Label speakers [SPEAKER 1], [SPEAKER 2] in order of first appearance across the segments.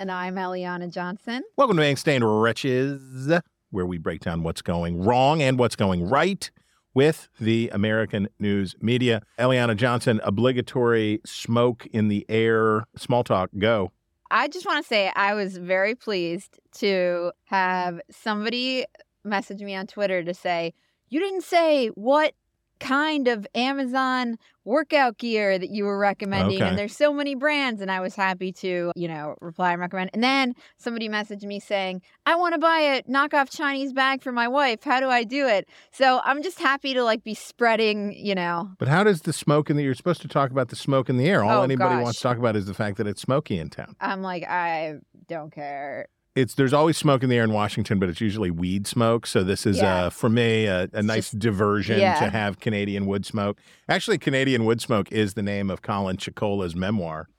[SPEAKER 1] And I'm Eliana Johnson.
[SPEAKER 2] Welcome to Ink Stained Wretches, where we break down what's going wrong and what's going right with the American news media. Eliana Johnson, obligatory smoke in the air, small talk, go.
[SPEAKER 1] I just want to say I was very pleased to have somebody message me on Twitter to say, You didn't say what kind of Amazon workout gear that you were recommending.
[SPEAKER 2] Okay.
[SPEAKER 1] And there's so many brands. And I was happy to, you know, reply and recommend. And then somebody messaged me saying, I want to buy a knockoff Chinese bag for my wife. How do I do it? So I'm just happy to like be spreading, you know.
[SPEAKER 2] But how does the smoke in the you're supposed to talk about the smoke in the air? All
[SPEAKER 1] Oh,
[SPEAKER 2] anybody
[SPEAKER 1] gosh.
[SPEAKER 2] wants to talk about is the fact that it's smoky in town.
[SPEAKER 1] I'm like, I don't care.
[SPEAKER 2] It's there's always smoke in the air in Washington, but it's usually weed smoke. So this is
[SPEAKER 1] Yeah.
[SPEAKER 2] uh, for me a, a nice
[SPEAKER 1] just-
[SPEAKER 2] diversion
[SPEAKER 1] yeah.
[SPEAKER 2] to have Canadian wood smoke. Actually, Canadian wood smoke is the name of Colin Chicola's memoir.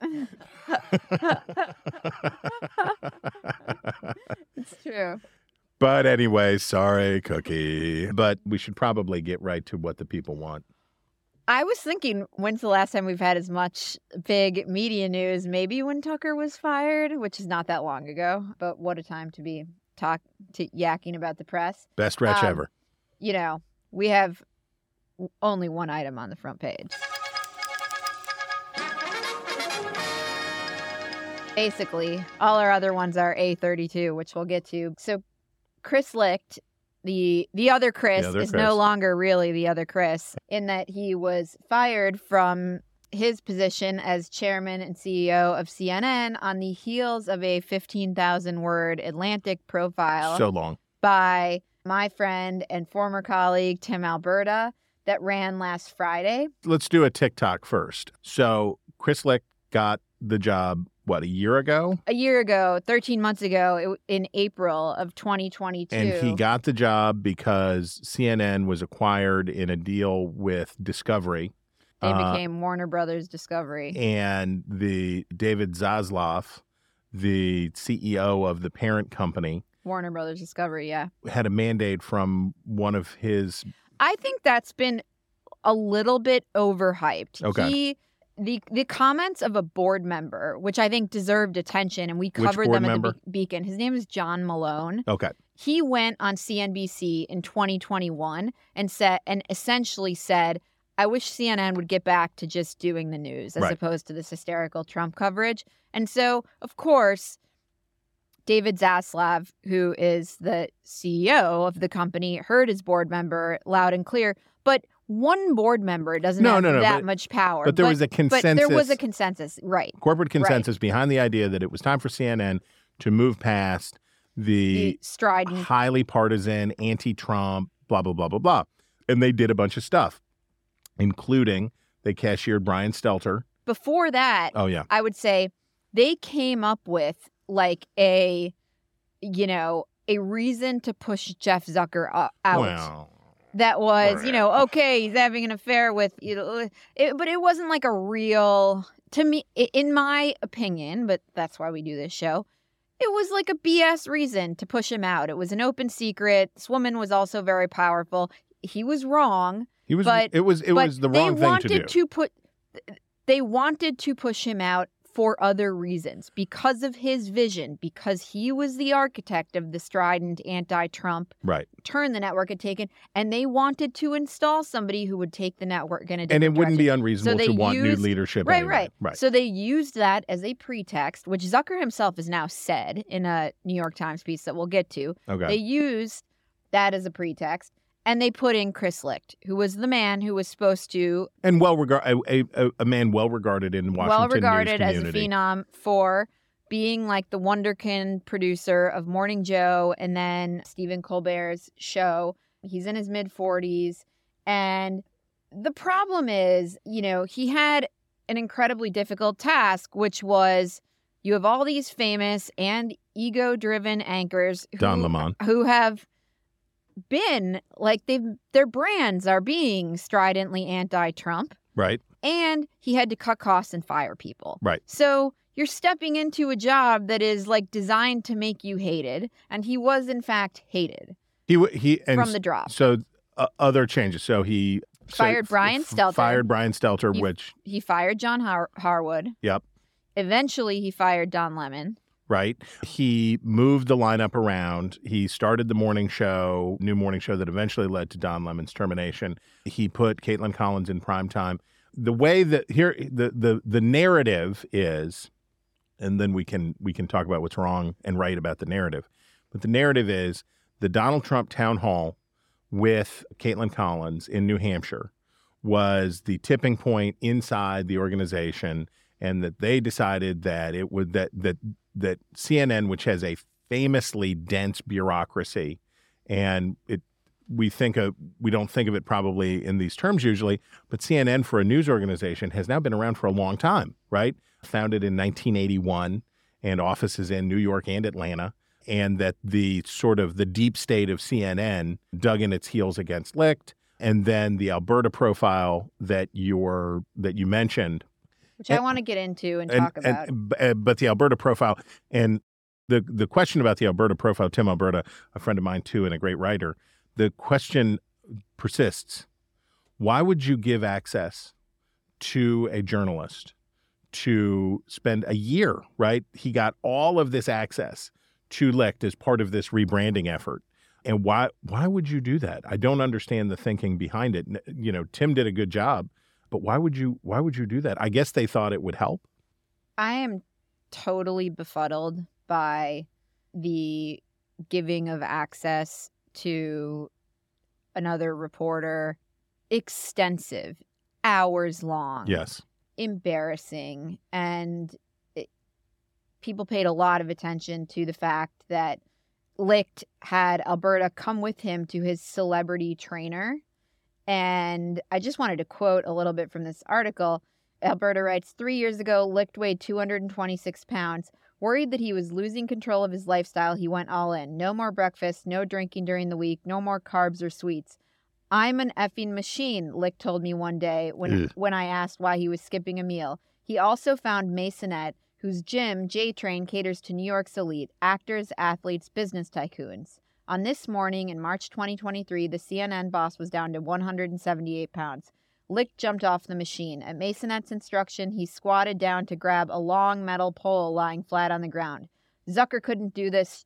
[SPEAKER 1] It's true.
[SPEAKER 2] But anyway, sorry, Cookie. But we should probably get right to what the people want.
[SPEAKER 1] I was thinking, when's the last time we've had as much big media news? Maybe when Tucker was fired, which is not that long ago. But what a time to be talk to yakking about the press.
[SPEAKER 2] Best wretch
[SPEAKER 1] Um,
[SPEAKER 2] ever.
[SPEAKER 1] You know, we have only one item on the front page. Basically, all our other ones are A32, which we'll get to. So, Chris Licht, the the other Chris,
[SPEAKER 2] other
[SPEAKER 1] is
[SPEAKER 2] Chris.
[SPEAKER 1] no longer really the other Chris, in that he was fired from his position as chairman and CEO of CNN on the heels of a 15,000 word Atlantic profile
[SPEAKER 2] So long.
[SPEAKER 1] by my friend and former colleague Tim Alberta that ran last Friday.
[SPEAKER 2] Let's do a TikTok first. So Chris Licht got the job, what, a year ago?
[SPEAKER 1] A year ago, 13 months ago, in April of 2022.
[SPEAKER 2] And he got the job because CNN was acquired in a deal with Discovery.
[SPEAKER 1] they
[SPEAKER 2] uh,
[SPEAKER 1] became Warner Brothers Discovery.
[SPEAKER 2] and the David Zaslav, the CEO of the parent company,
[SPEAKER 1] Warner Brothers Discovery, yeah.
[SPEAKER 2] had a mandate from one of his.
[SPEAKER 1] I think that's been a little bit overhyped.
[SPEAKER 2] Okay.
[SPEAKER 1] He the the comments of a board member, which I think deserved attention, and we covered them
[SPEAKER 2] member?
[SPEAKER 1] at the Be- Beacon. His name is John Malone.
[SPEAKER 2] Okay.
[SPEAKER 1] he went on CNBC in 2021 and said and essentially said, "I wish CNN would get back to just doing the news as
[SPEAKER 2] Right.
[SPEAKER 1] opposed to this hysterical Trump coverage." And so, of course, David Zaslav, who is the CEO of the company, heard his board member loud and clear, but one board member doesn't
[SPEAKER 2] No,
[SPEAKER 1] have
[SPEAKER 2] no, no,
[SPEAKER 1] that
[SPEAKER 2] but-
[SPEAKER 1] much power.
[SPEAKER 2] but there was a
[SPEAKER 1] But there was a
[SPEAKER 2] consensus-
[SPEAKER 1] consensus, right?
[SPEAKER 2] Corporate consensus behind the idea that it was time for CNN to move past the
[SPEAKER 1] The strident
[SPEAKER 2] highly partisan, anti Trump, blah, blah, blah, blah, blah. And they did a bunch of stuff, including they cashiered Brian Stelter.
[SPEAKER 1] before that,
[SPEAKER 2] Oh, yeah.
[SPEAKER 1] I would say they came up with like a, you know, a reason to push Jeff Zucker uh, out.
[SPEAKER 2] Well,
[SPEAKER 1] that was, you know, okay, he's having an affair with, you know, uh, it, but it wasn't like a real, to me, in my opinion, but that's why we do this show. It was like a BS reason to push him out. It was an open secret. This woman was also very powerful. He was wrong.
[SPEAKER 2] he was,
[SPEAKER 1] but-
[SPEAKER 2] it was, it was the wrong thing to do.
[SPEAKER 1] They wanted to put they wanted to push him out for other reasons because of his vision because he was the architect of the strident anti-trump
[SPEAKER 2] right.
[SPEAKER 1] turn the network had taken and they wanted to install somebody who would take the network in a different
[SPEAKER 2] And it wouldn't be
[SPEAKER 1] direction.
[SPEAKER 2] unreasonable
[SPEAKER 1] they
[SPEAKER 2] to want new leadership.
[SPEAKER 1] Right,
[SPEAKER 2] anyway.
[SPEAKER 1] right,
[SPEAKER 2] Right.
[SPEAKER 1] So they used that as a pretext, which Zucker himself has now said in a New York Times piece that we'll get to.
[SPEAKER 2] okay.
[SPEAKER 1] They used that as a pretext, and they put in Chris Licht, who was the man who was supposed to
[SPEAKER 2] and well regarded, a, a, a man well regarded in Washington
[SPEAKER 1] well regarded as a phenom for being like the wonderkin producer of Morning Joe and then Stephen Colbert's show. He's in his mid 40s. And the problem is, you know, he had an incredibly difficult task, which was you have all these famous and ego-driven anchors who,
[SPEAKER 2] Don Lemon.
[SPEAKER 1] who have been like they've their brands are being stridently anti-Trump,
[SPEAKER 2] Right.
[SPEAKER 1] and he had to cut costs and fire people.
[SPEAKER 2] Right.
[SPEAKER 1] So you're stepping into a job that is like designed to make you hated, and he was in fact hated
[SPEAKER 2] He he and
[SPEAKER 1] from the drop.
[SPEAKER 2] So uh, other changes. So he so
[SPEAKER 1] Fired Brian
[SPEAKER 2] f-
[SPEAKER 1] Stelter.
[SPEAKER 2] Fired Brian Stelter,
[SPEAKER 1] He-
[SPEAKER 2] which
[SPEAKER 1] He fired John Har- Harwood.
[SPEAKER 2] yep,
[SPEAKER 1] Eventually, he fired Don Lemon.
[SPEAKER 2] Right. He moved the lineup around. He started the morning show, new morning show that eventually led to Don Lemon's termination. He put Kaitlan Collins in prime time. The way that here the the the narrative is, and then we can we can talk about what's wrong and right about the narrative. But the narrative is the Donald Trump town hall with Kaitlan Collins in New Hampshire was the tipping point inside the organization and that they decided that it would that that that CNN which has a famously dense bureaucracy and it we think of we don't think of it probably in these terms usually but CNN for a news organization has now been around for a long time right? Founded in 1981 and offices in New York and Atlanta and that the sort of the deep state of CNN dug in its heels against Licht and then the Alberta profile that you're that you mentioned
[SPEAKER 1] which I want to get into and,
[SPEAKER 2] and-
[SPEAKER 1] talk
[SPEAKER 2] and-
[SPEAKER 1] about.
[SPEAKER 2] b- uh, but the Alberta profile and the the question about the Alberta profile, Tim Alberta, a friend of mine too, and a great writer. The question persists: Why would you give access to a journalist to spend a year? Right, he got all of this access to Licht as part of this rebranding effort. And why why would you do that? I don't understand the thinking behind it. You know, Tim did a good job, but why would you why would you do that? I guess they thought it would help.
[SPEAKER 1] I am totally befuddled by the giving of access to another reporter, extensive, hours long.
[SPEAKER 2] Yes.
[SPEAKER 1] embarrassing and it, people paid a lot of attention to the fact that Licht had Alberta come with him to his celebrity trainer and I just wanted to quote a little bit from this article. Alberta writes, three years ago, Licht weighed 226 pounds. Worried that he was losing control of his lifestyle, he went all in. No more breakfast, no drinking during the week, no more carbs or sweets. I'm an effing machine, Licht told me one day when
[SPEAKER 2] Ugh.
[SPEAKER 1] when I asked why he was skipping a meal. He also found Masonette, whose gym, J Train, caters to New York's elite actors, athletes, business tycoons. On this morning in March 2023, the CNN boss was down to 178 pounds. Licht jumped off the machine. At Masonette's instruction, he squatted down to grab a long metal pole lying flat on the ground. Zucker couldn't do this.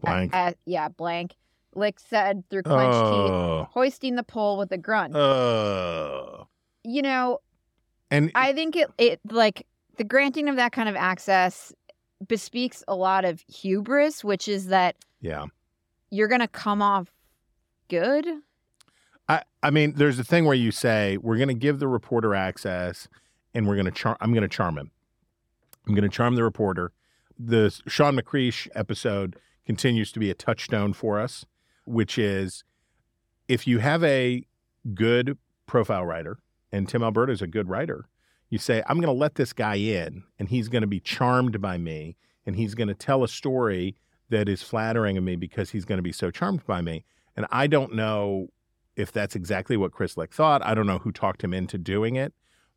[SPEAKER 2] Blank.
[SPEAKER 1] Uh, yeah, blank. Licht said through clenched teeth,
[SPEAKER 2] Oh.
[SPEAKER 1] hoisting the pole with a grunt.
[SPEAKER 2] Oh.
[SPEAKER 1] you know,
[SPEAKER 2] And
[SPEAKER 1] I think it it like the granting of that kind of access bespeaks a lot of hubris, which is that
[SPEAKER 2] yeah.
[SPEAKER 1] You're going to come off good.
[SPEAKER 2] I, I mean, there's a thing where you say we're going to give the reporter access, and we're going to charm. I'm going to charm him. I'm going to charm the reporter. The Sean McCreesh episode continues to be a touchstone for us, which is if you have a good profile writer, and Tim Alberta is a good writer, you say I'm going to let this guy in, and he's going to be charmed by me, and he's going to tell a story that is flattering of me because he's going to be so charmed by me. And I don't know if that's exactly what Chris Licht thought. I don't know who talked him into doing it,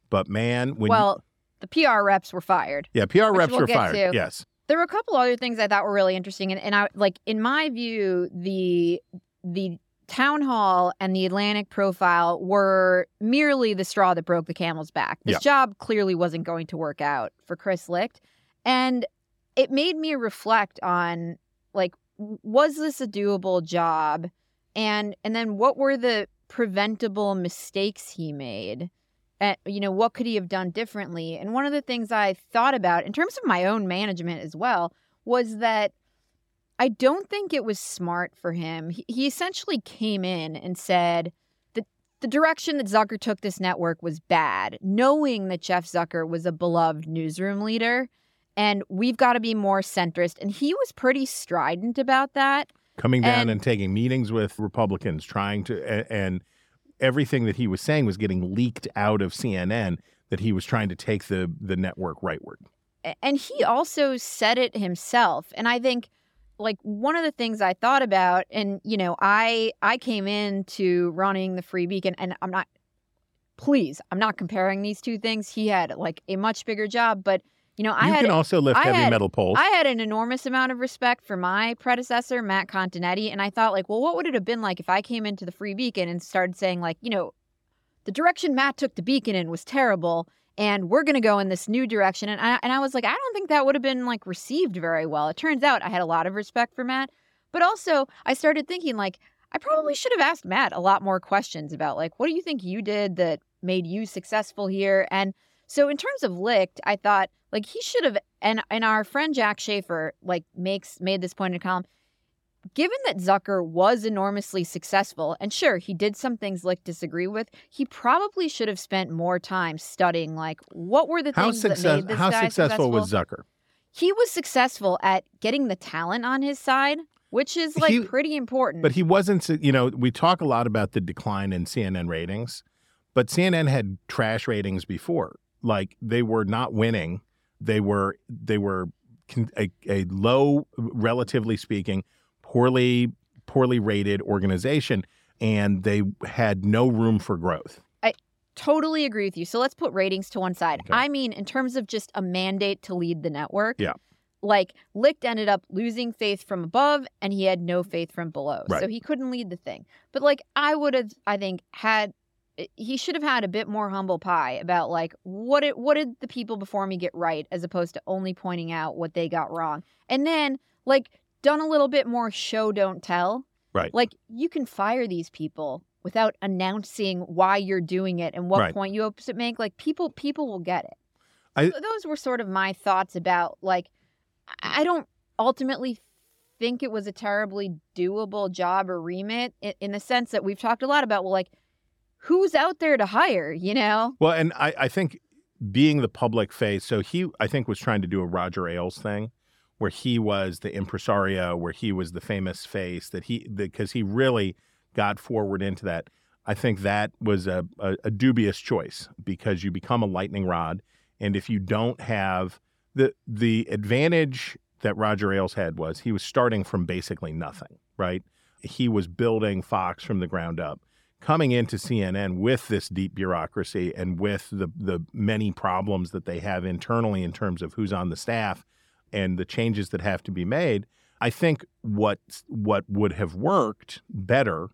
[SPEAKER 2] but man, when you-
[SPEAKER 1] well, the PR reps were fired.
[SPEAKER 2] yeah, PR reps
[SPEAKER 1] we'll
[SPEAKER 2] were fired.
[SPEAKER 1] to.
[SPEAKER 2] Yes,
[SPEAKER 1] There were a couple other things I thought were really interesting, and, and I like in my view the the town hall and the Atlantic profile were merely the straw that broke the camel's back. This
[SPEAKER 2] Yeah.
[SPEAKER 1] job clearly wasn't going to work out for Chris Licht, and it made me reflect on like was this a doable job, and and then what were the preventable mistakes he made? And you know what could he have done differently? And one of the things i thought about in terms of my own management as well was that i don't think it was smart for him. He, he essentially came in and said that the direction that zucker took this network was bad knowing that jeff zucker was a beloved newsroom leader and we've got to be more centrist and he was pretty strident about that
[SPEAKER 2] coming down and,
[SPEAKER 1] And-
[SPEAKER 2] taking meetings with Republicans, trying to, and everything that he was saying was getting leaked out of CNN that he was trying to take the the network rightward.
[SPEAKER 1] And he also said it himself. And I think like one of the things I thought about and you know, I I came into running the Free Beacon and I'm not please, I'm not comparing these two things. He had like a much bigger job, but you know, I
[SPEAKER 2] you
[SPEAKER 1] had
[SPEAKER 2] can also lift
[SPEAKER 1] I
[SPEAKER 2] heavy
[SPEAKER 1] had-
[SPEAKER 2] metal poles.
[SPEAKER 1] I had an enormous amount of respect for my predecessor, Matt Continetti, and I thought, like, well, what would it have been like if I came into the Free Beacon and started saying, like, you know, the direction Matt took the Beacon in was terrible, and we're going to go in this new direction. And I, and I was like, I don't think that would have been like received very well. It turns out I had a lot of respect for Matt, but also I started thinking, like, I probably should have asked Matt a lot more questions about, like, what do you think you did that made you successful here? And so in terms of Licht, I thought like he should have and and our friend Jack Shafer like makes made this point in a column. Given that Zucker was enormously successful, and sure, he did some things Licht disagree with, he probably should have spent more time studying like what were the
[SPEAKER 2] how
[SPEAKER 1] things that made this
[SPEAKER 2] how
[SPEAKER 1] guy
[SPEAKER 2] successful successful was Zucker?
[SPEAKER 1] He was successful at getting the talent on his side, which is like
[SPEAKER 2] He-
[SPEAKER 1] pretty important.
[SPEAKER 2] But he wasn't, you know, we talk a lot about the decline in CNN ratings, but CNN had trash ratings before. Like they were not winning. They were they were a, a low, relatively speaking, poorly poorly rated organization, and they had no room for growth.
[SPEAKER 1] I totally agree with you. So let's put ratings to one side.
[SPEAKER 2] Okay.
[SPEAKER 1] I mean, in terms of just a mandate to lead the network.
[SPEAKER 2] Yeah.
[SPEAKER 1] Like Licht ended up losing faith from above and he had no faith from below.
[SPEAKER 2] Right.
[SPEAKER 1] So he couldn't lead the thing. But like I would have I think had Eh, he should have had a bit more humble pie about like what it what did the people before me get right as opposed to only pointing out what they got wrong. And then like done a little bit more show don't tell.
[SPEAKER 2] Right.
[SPEAKER 1] Like you can fire these people without announcing why you're doing it and what
[SPEAKER 2] Right.
[SPEAKER 1] point you hope to make. Like people people will get it.
[SPEAKER 2] I-
[SPEAKER 1] So those were sort of my thoughts about like I I don't ultimately think it was a terribly doable job or remit in, in the sense that we've talked a lot about well like who's out there to hire, you know?
[SPEAKER 2] Well, and I, I think being the public face, so he, I think, was trying to do a Roger Ailes thing where he was the impresario, where he was the famous face that he, because he really got forward into that. I think that was a, a, a dubious choice because you become a lightning rod. And if you don't have the, the advantage that Roger Ailes had was he was starting from basically nothing, right? He was building Fox from the ground up coming into CNN with this deep bureaucracy and with the the many problems that they have internally in terms of who's on the staff and the changes that have to be made, I think what what would have worked better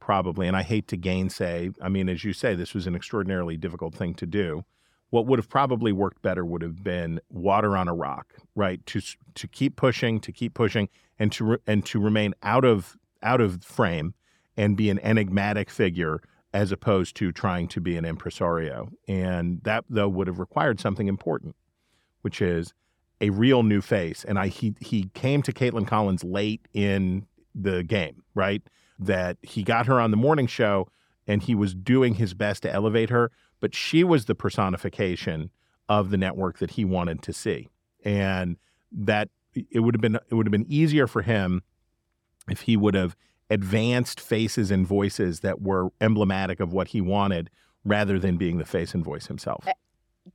[SPEAKER 2] probably and I hate to gainsay, I mean as you say this was an extraordinarily difficult thing to do. What would have probably worked better would have been water on a rock, right? To to keep pushing, to keep pushing and to re- and to remain out of out of frame and be an enigmatic figure as opposed to trying to be an impresario. And that, though, would have required something important, which is a real new face. And I he he came to Kaitlan Collins late in the game, right? That he got her on the morning show and he was doing his best to elevate her, but she was the personification of the network that he wanted to see. And that it would have been it would have been easier for him if he would have advanced faces and voices that were emblematic of what he wanted rather than being the face and voice himself.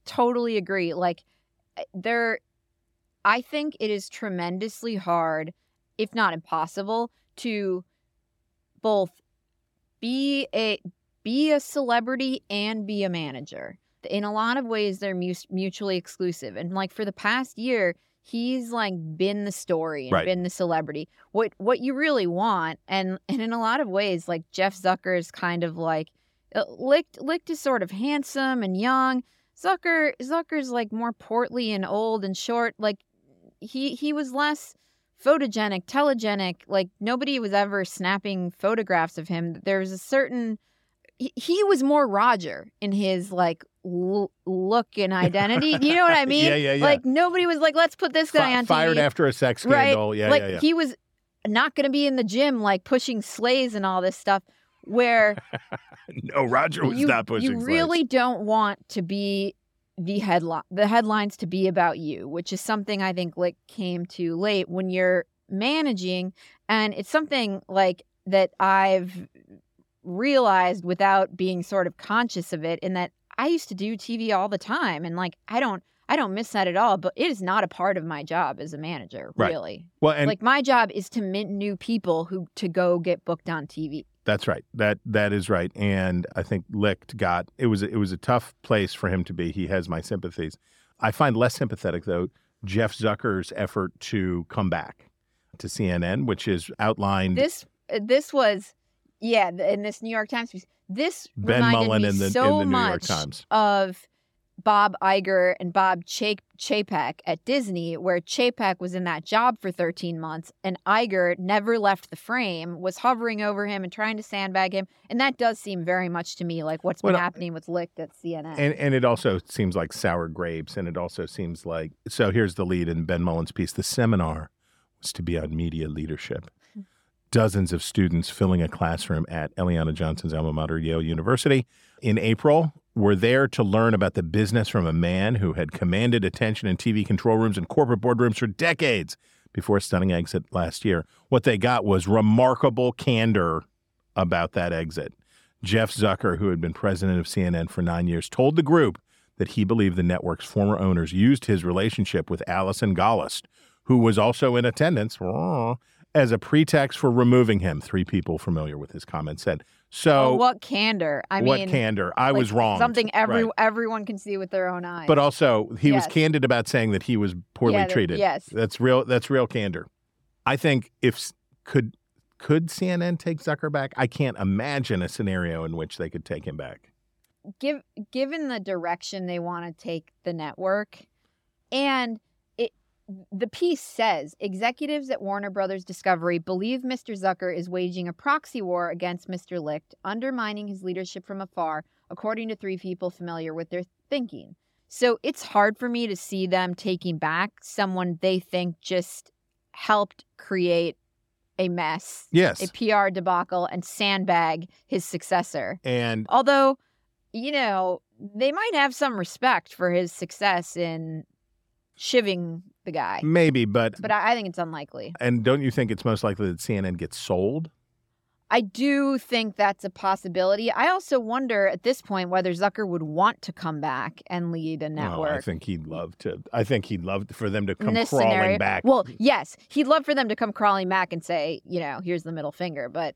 [SPEAKER 1] totally agree. Like eh, there I think it is tremendously hard, if not impossible, to both be a be a celebrity and be a manager. In a lot of ways they're mu- mutually exclusive. And like for the past year, he's like been the story and
[SPEAKER 2] Right.
[SPEAKER 1] been the celebrity. What what you really want and and in a lot of ways like Jeff Zucker is kind of like uh, Licht Licht is sort of handsome and young. Zucker Zucker's like more portly and old and short. Like he he was less photogenic, telegenic. Like nobody was ever snapping photographs of him. There was a certain he, he was more Roger in his like l- look and identity. You know what I mean?
[SPEAKER 2] Yeah, yeah, yeah.
[SPEAKER 1] Like nobody was like, let's put this guy
[SPEAKER 2] Fi-
[SPEAKER 1] on
[SPEAKER 2] fired
[SPEAKER 1] TV.
[SPEAKER 2] after a sex
[SPEAKER 1] Right.
[SPEAKER 2] scandal. Yeah,
[SPEAKER 1] like
[SPEAKER 2] yeah, yeah.
[SPEAKER 1] he was not going to be in the gym like pushing sleighs and all this stuff. Where
[SPEAKER 2] no, Roger was
[SPEAKER 1] you,
[SPEAKER 2] not pushing.
[SPEAKER 1] you
[SPEAKER 2] slaves.
[SPEAKER 1] really don't want to be the headline the headlines to be about you which is something i think like came too late when you're managing and it's something like that i've realized without being sort of conscious of it in that i used to do tv all the time and like i don't I don't miss that at all, but it is not a part of my job as a manager,
[SPEAKER 2] Right.
[SPEAKER 1] really.
[SPEAKER 2] Well, and
[SPEAKER 1] like my job is to mint new people who to go get booked on TV.
[SPEAKER 2] That's right. That that is right. And I think Licht got it was it was a tough place for him to be. He has my sympathies. I find less sympathetic though Jeff Zucker's effort to come back to CNN, which is outlined
[SPEAKER 1] This this was yeah, in this New York Times piece. This
[SPEAKER 2] Ben
[SPEAKER 1] reminded
[SPEAKER 2] Mullin
[SPEAKER 1] me
[SPEAKER 2] in the-
[SPEAKER 1] so
[SPEAKER 2] in the New York
[SPEAKER 1] much
[SPEAKER 2] Times.
[SPEAKER 1] of Bob Iger and Bob Chap- Chapek at Disney, where Chapek was in that job for 13 months and Iger never left the frame, was hovering over him and trying to sandbag him. And that does seem very much to me like what's been
[SPEAKER 2] Well,
[SPEAKER 1] happening with Licht at CNN.
[SPEAKER 2] and and it also seems like sour grapes and it also seems like so here's the lead in Ben Mullin's piece. The seminar was to be on media leadership. Dozens of students filling a classroom at Eliana Johnson's alma mater, Yale University, in April were there to learn about the business from a man who had commanded attention in TV control rooms and corporate boardrooms for decades before a stunning exit last year. What they got was remarkable candor about that exit. Jeff Zucker, who had been president of CNN for nine years, told the group that he believed the network's former owners used his relationship with Allison Gollust, who was also in attendance, as a pretext for removing him. Three people familiar with his comments said. So,
[SPEAKER 1] oh, what candor! I
[SPEAKER 2] what
[SPEAKER 1] mean, what
[SPEAKER 2] candor? I was wrong.
[SPEAKER 1] Something every
[SPEAKER 2] Right.
[SPEAKER 1] everyone can see with their own eyes.
[SPEAKER 2] But also, he was candid about saying that he was poorly
[SPEAKER 1] Yeah, that-
[SPEAKER 2] treated.
[SPEAKER 1] yes.
[SPEAKER 2] that's real. That's real candor. I think if could could CNN take Zucker back? I can't imagine a scenario in which they could take him back.
[SPEAKER 1] give given the direction they want to take the network and the piece says executives at Warner Brothers Discovery believe Mr. Zucker is waging a proxy war against Mr. Licht, undermining his leadership from afar, according to three people familiar with their thinking. So it's hard for me to see them taking back someone they think just helped create a mess,
[SPEAKER 2] Yes,
[SPEAKER 1] a PR debacle, and sandbag his successor.
[SPEAKER 2] and
[SPEAKER 1] Although, you know, they might have some respect for his success in shivving the guy.
[SPEAKER 2] maybe, but
[SPEAKER 1] But I, I think it's unlikely.
[SPEAKER 2] and don't you think it's most likely that CNN gets sold?
[SPEAKER 1] I do think that's a possibility. I also wonder at this point whether Zucker would want to come back and lead a
[SPEAKER 2] Oh, I think he'd love to. I think he'd love for them to come crawling
[SPEAKER 1] scenario.
[SPEAKER 2] back.
[SPEAKER 1] Well, yes, he'd love for them to come crawling back and say, you know, here's the middle finger. But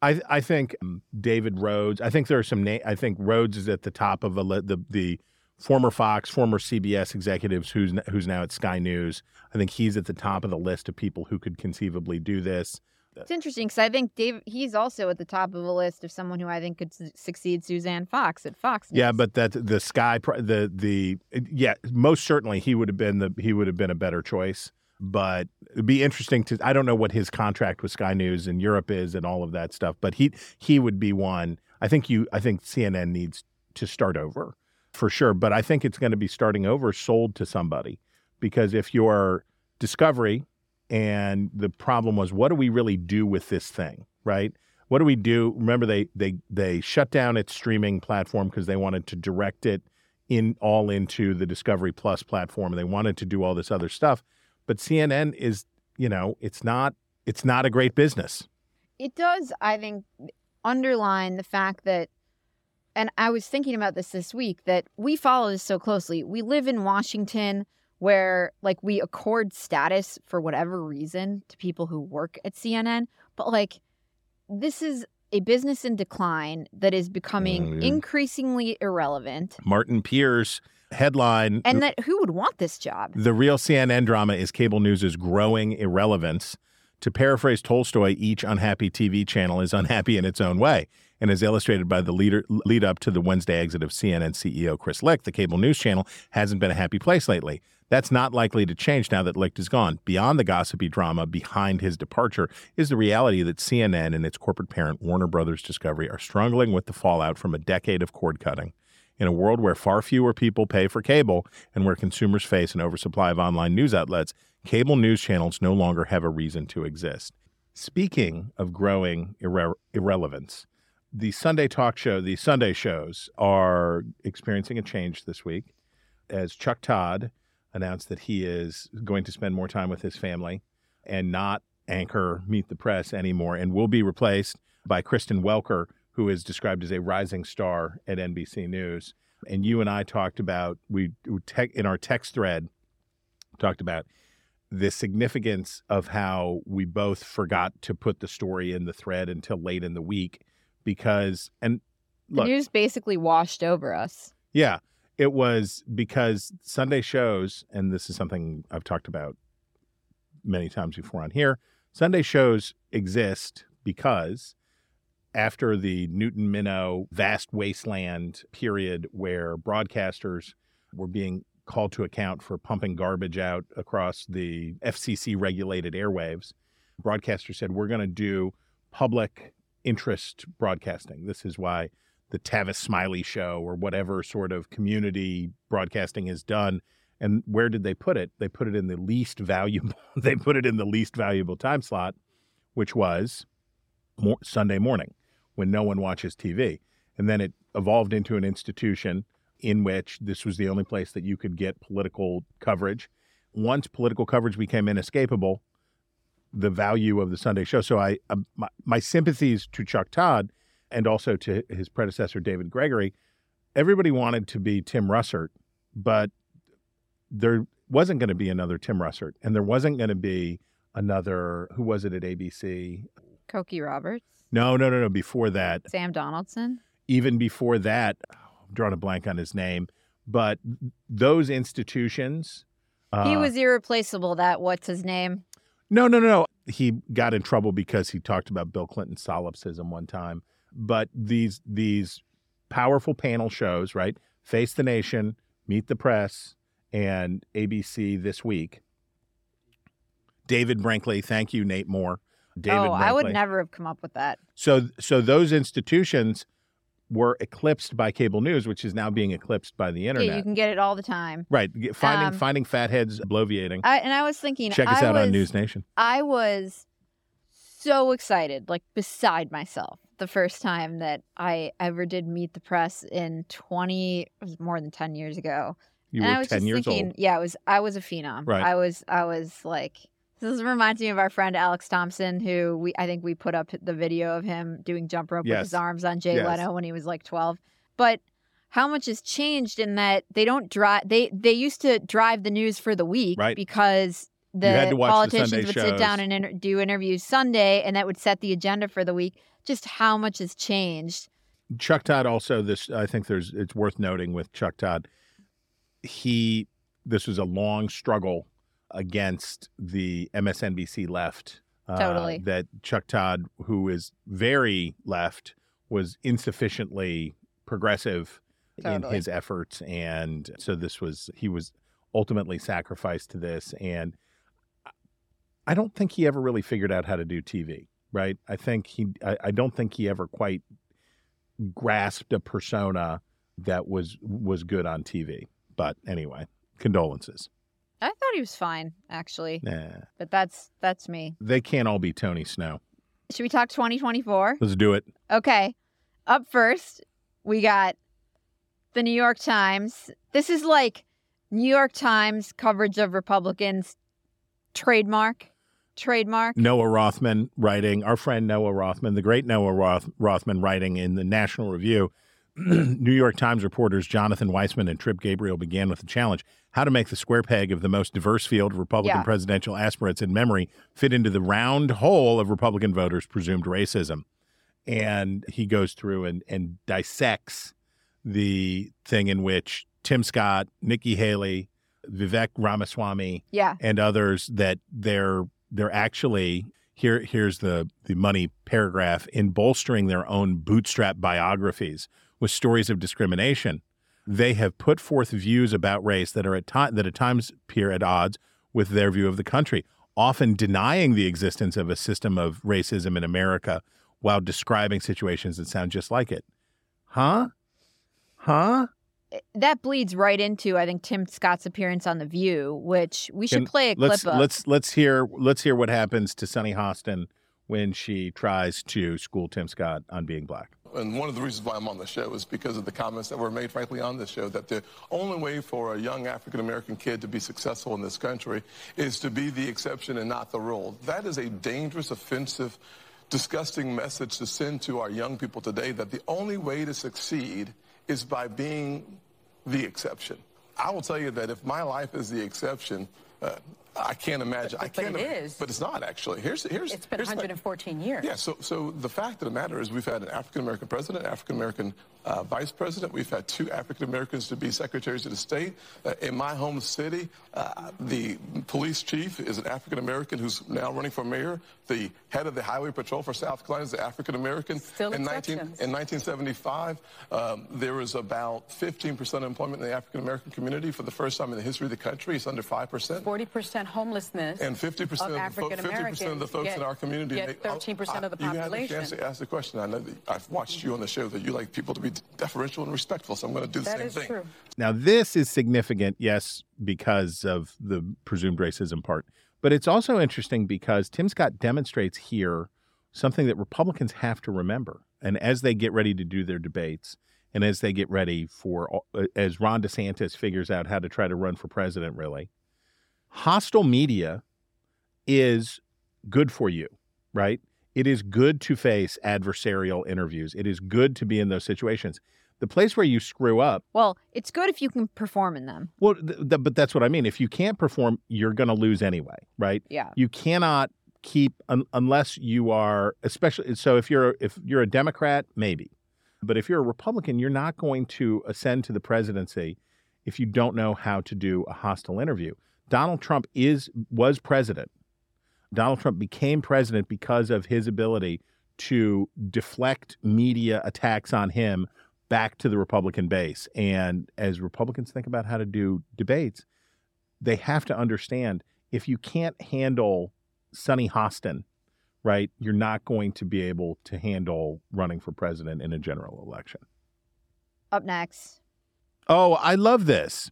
[SPEAKER 2] I I think um, David Rhodes. I think there are some. Na- I think Rhodes is at the top of a the the former Fox, former CBS executives who's who's now at Sky News. I think he's at the top of the list of people who could conceivably do this.
[SPEAKER 1] it's interesting because I think Dave, he's also at the top of a list of someone who I think could su- succeed Suzanne Fox at Fox.
[SPEAKER 2] Yeah, but that the Sky the the yeah most certainly he would have been the he would have been a better choice. But it'd be interesting to I don't know what his contract with Sky News in Europe is and all of that stuff. But he he would be one. I think you I think CNN needs to start over for sure. But I think it's going to be starting over sold to somebody because if you're Discovery and the problem was what do we really do with this thing, right? What do we do? Remember they they they shut down its streaming platform because they wanted to direct it in all into the Discovery Plus platform. They wanted to do all this other stuff. But CNN is, you know, it's not it's not a great business.
[SPEAKER 1] it does i think underline the fact that and i was thinking about this this week that we follow this so closely we live in washington where like we accord status for whatever reason to people who work at cnn but like this is a business in decline that is becoming
[SPEAKER 2] Oh, yeah.
[SPEAKER 1] increasingly irrelevant
[SPEAKER 2] Martin Peers headline
[SPEAKER 1] and uh, that who would want this job
[SPEAKER 2] The real CNN drama is cable news's growing irrelevance. To paraphrase Tolstoy, each unhappy TV channel is unhappy in its own way. And as illustrated by the leader, lead up to the Wednesday exit of CNN CEO Chris Licht, the cable news channel hasn't been a happy place lately. That's not likely to change now that Licht is gone. Beyond the gossipy drama behind his departure is the reality that CNN and its corporate parent, Warner Brothers Discovery, are struggling with the fallout from a decade of cord cutting. In a world where far fewer people pay for cable and where consumers face an oversupply of online news outlets, cable news channels no longer have a reason to exist. Speaking of growing irre- irrelevance, the Sunday talk show, the Sunday shows are experiencing a change this week as Chuck Todd announced that he is going to spend more time with his family and not anchor Meet the Press anymore and will be replaced by Kristen Welker, who is described as a rising star at NBC News. and you and I talked about we in our text thread talked about the significance of how we both forgot to put the story in the thread until late in the week because and
[SPEAKER 1] The news basically washed over us.
[SPEAKER 2] yeah it was because Sunday shows and this is something I've talked about many times before on here Sunday shows exist because after the Newton Minow vast wasteland period where broadcasters were being called to account for pumping garbage out across the FCC regulated airwaves, broadcasters said, We're going to do public interest broadcasting. This is why the Tavis Smiley show or whatever sort of community broadcasting is done. And where did they put it? They put it in the least valuable. they put it in the least valuable time slot, which was Sunday morning when no one watches TV. And then it evolved into an institution in which this was the only place that you could get political coverage. Once political coverage became inescapable, the value of the Sunday show. So I, um, my, my sympathies to Chuck Todd and also to his predecessor David Gregory. Everybody wanted to be Tim Russert, but there wasn't going to be another Tim Russert, and there wasn't going to be another. Who was it at ABC?
[SPEAKER 1] Cokie Roberts,
[SPEAKER 2] No, no, no, no. Before that,
[SPEAKER 1] Sam Donaldson.
[SPEAKER 2] even before that, I'm drawing a blank on his name, but those institutions.
[SPEAKER 1] he
[SPEAKER 2] uh,
[SPEAKER 1] was irreplaceable. That what's his name?
[SPEAKER 2] No, no, no, no. He got in trouble because he talked about Bill Clinton's solipsism one time. But these these powerful panel shows, right? Face the Nation, Meet the Press, and ABC this week. David Brinkley, thank you, Nate Moore. David
[SPEAKER 1] oh, I would never have come up with that.
[SPEAKER 2] So so those institutions were eclipsed by cable news, which is now being eclipsed by the internet.
[SPEAKER 1] Yeah, you can get it all the time.
[SPEAKER 2] right. Finding
[SPEAKER 1] Um,
[SPEAKER 2] finding fatheads bloviating.
[SPEAKER 1] I, and I was thinking,
[SPEAKER 2] Check us
[SPEAKER 1] I
[SPEAKER 2] out
[SPEAKER 1] was,
[SPEAKER 2] on News Nation.
[SPEAKER 1] I was so excited, like beside myself, the first time that I ever did meet the press in 20, it was more than 10 years ago.
[SPEAKER 2] You
[SPEAKER 1] and I
[SPEAKER 2] were
[SPEAKER 1] was
[SPEAKER 2] ten years
[SPEAKER 1] thinking,
[SPEAKER 2] old.
[SPEAKER 1] yeah, I was, I was a phenom.
[SPEAKER 2] Right.
[SPEAKER 1] I was, I was like, this reminds me of our friend Alex Thompson, who we, I think we put up the video of him doing jump rope with his arms on Jay
[SPEAKER 2] Yes.
[SPEAKER 1] Leno when he was like 12. But how much has changed in that they don't drive, they, they used to drive the news for the week
[SPEAKER 2] Right.
[SPEAKER 1] because the
[SPEAKER 2] had to watch the
[SPEAKER 1] politicians
[SPEAKER 2] Sunday
[SPEAKER 1] would sit down and inter- do interviews Sunday, and that would set the agenda for the week. Just how much has changed.
[SPEAKER 2] Chuck Todd also this I think there's it's worth noting with Chuck Todd he this was a long struggle against the MSNBC left uh,
[SPEAKER 1] Totally.
[SPEAKER 2] that Chuck Todd who is very left was insufficiently progressive in his efforts and so this was he was ultimately sacrificed to this and I don't think he ever really figured out how to do TV right I think he I, I don't think he ever quite grasped a persona that was was good on TV. But anyway, condolences.
[SPEAKER 1] I thought he was fine, actually,
[SPEAKER 2] Nah,
[SPEAKER 1] but that's that's me.
[SPEAKER 2] they can't all be Tony Snow.
[SPEAKER 1] Should we talk 2024?
[SPEAKER 2] Let's do it.
[SPEAKER 1] Okay. Up first, we got the New York Times. This is like New York Times coverage of Republicans trademark. Trademark.
[SPEAKER 2] Noah Rothman writing, our friend Noah Rothman, the great Noah Roth, Rothman writing in the National Review. New York Times reporters Jonathan Weisman and Trip Gabriel began with a challenge how to make the square peg of the most diverse field of Republican
[SPEAKER 1] Yeah.
[SPEAKER 2] presidential aspirants in memory fit into the round hole of Republican voters' presumed racism. And he goes through and, and dissects the thing in which Tim Scott, Nikki Haley, Vivek Ramaswamy,
[SPEAKER 1] Yeah.
[SPEAKER 2] and others that they're they're actually here here's the the money paragraph in bolstering their own bootstrap biographies with stories of discrimination they have put forth views about race that are at that at times appear at odds with their view of the country often denying the existence of a system of racism in America while describing situations that sound just like it huh huh eh,
[SPEAKER 1] That bleeds right into, I think, Tim Scott's appearance on The View, which we should
[SPEAKER 2] Can-
[SPEAKER 1] play a clip
[SPEAKER 2] let's
[SPEAKER 1] of.
[SPEAKER 2] let's let's hear let's hear what happens to Sunny Hostin when she tries to school Tim Scott on being black.
[SPEAKER 3] And one of the reasons why I'm on the show is because of the comments that were made, frankly, on this show, that the only way for a young African American kid to be successful in this country is to be the exception and not the rule. That is a dangerous, offensive, disgusting message to send to our young people today that the only way to succeed is by being the exception. I will tell you that if my life is the exception, uh, I can't imagine.
[SPEAKER 4] But,
[SPEAKER 3] I can't.
[SPEAKER 4] but it is.
[SPEAKER 3] But it's not actually. Here's here's.
[SPEAKER 4] It's been
[SPEAKER 3] here's the fact.
[SPEAKER 4] 114 years.
[SPEAKER 3] Yeah. So so the fact of the matter is, we've had an African American president, African American uh, vice president. We've had two African Americans to be secretaries of the state. Uh, in my home city, uh, the police chief is an African American who's now running for mayor. The head of the highway patrol for South Carolina is an African American.
[SPEAKER 4] Still
[SPEAKER 3] in 19, in 1975, um, there was about 15% employment in the African American community for the first time in the history of the country. It's under 5%.
[SPEAKER 4] 40% homelessness.
[SPEAKER 3] And 50% of,
[SPEAKER 4] of
[SPEAKER 3] the, fo-
[SPEAKER 4] African
[SPEAKER 3] 50% of the folks in our community.
[SPEAKER 4] Get 13% of the population.
[SPEAKER 3] You had
[SPEAKER 4] population.
[SPEAKER 3] chance to ask the question. I know that I've watched you on the show that you like people to be deferential and respectful, so I'm going to do the
[SPEAKER 4] That
[SPEAKER 3] same
[SPEAKER 4] is
[SPEAKER 3] thing.
[SPEAKER 4] true.
[SPEAKER 2] Now, this is significant, yes, because of the presumed racism part, but it's also interesting because Tim Scott demonstrates here something that Republicans have to remember. And as they get ready to do their debates, and as they get ready for, uh, as Ron DeSantis figures out how to try to run for president, really, hostile media is good for you, right? It is good to face adversarial interviews. It is good to be in those situations. The place where you screw up
[SPEAKER 1] Well, it's good if you can perform in them.
[SPEAKER 2] well, th- th- but that's what I mean. If you can't perform, you're going to lose anyway, right?
[SPEAKER 1] Yeah.
[SPEAKER 2] You cannot keep un- unless you are, especially. So if you're if you're a Democrat, maybe, but if you're a Republican, you're not going to ascend to the presidency if you don't know how to do a hostile interview. Donald Trump is was president. Donald Trump became president because of his ability to deflect media attacks on him back to the Republican base. And as Republicans think about how to do debates, they have to understand if you can't handle Sunny Hostin, right, you're not going to be able to handle running for president in a general election.
[SPEAKER 1] Up next.
[SPEAKER 2] Oh, I love this.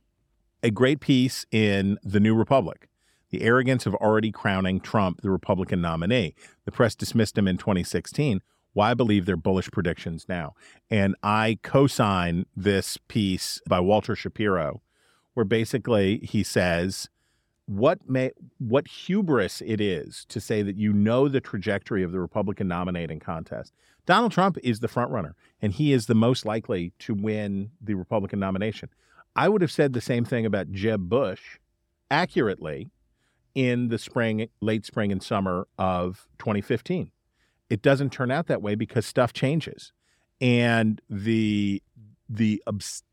[SPEAKER 2] A great piece in The New Republic. The arrogance of already crowning Trump the Republican nominee. The press dismissed him in 2016. Why believe their bullish predictions now? And I co sign this piece by Walter Shapiro, where basically he says, what may what hubris it is to say that you know the trajectory of the Republican nominating contest. Donald Trump is the front runner and he is the most likely to win the Republican nomination. I would have said the same thing about Jeb Bush accurately in the spring, late spring and summer of 2015. It doesn't turn out that way because stuff changes. And the the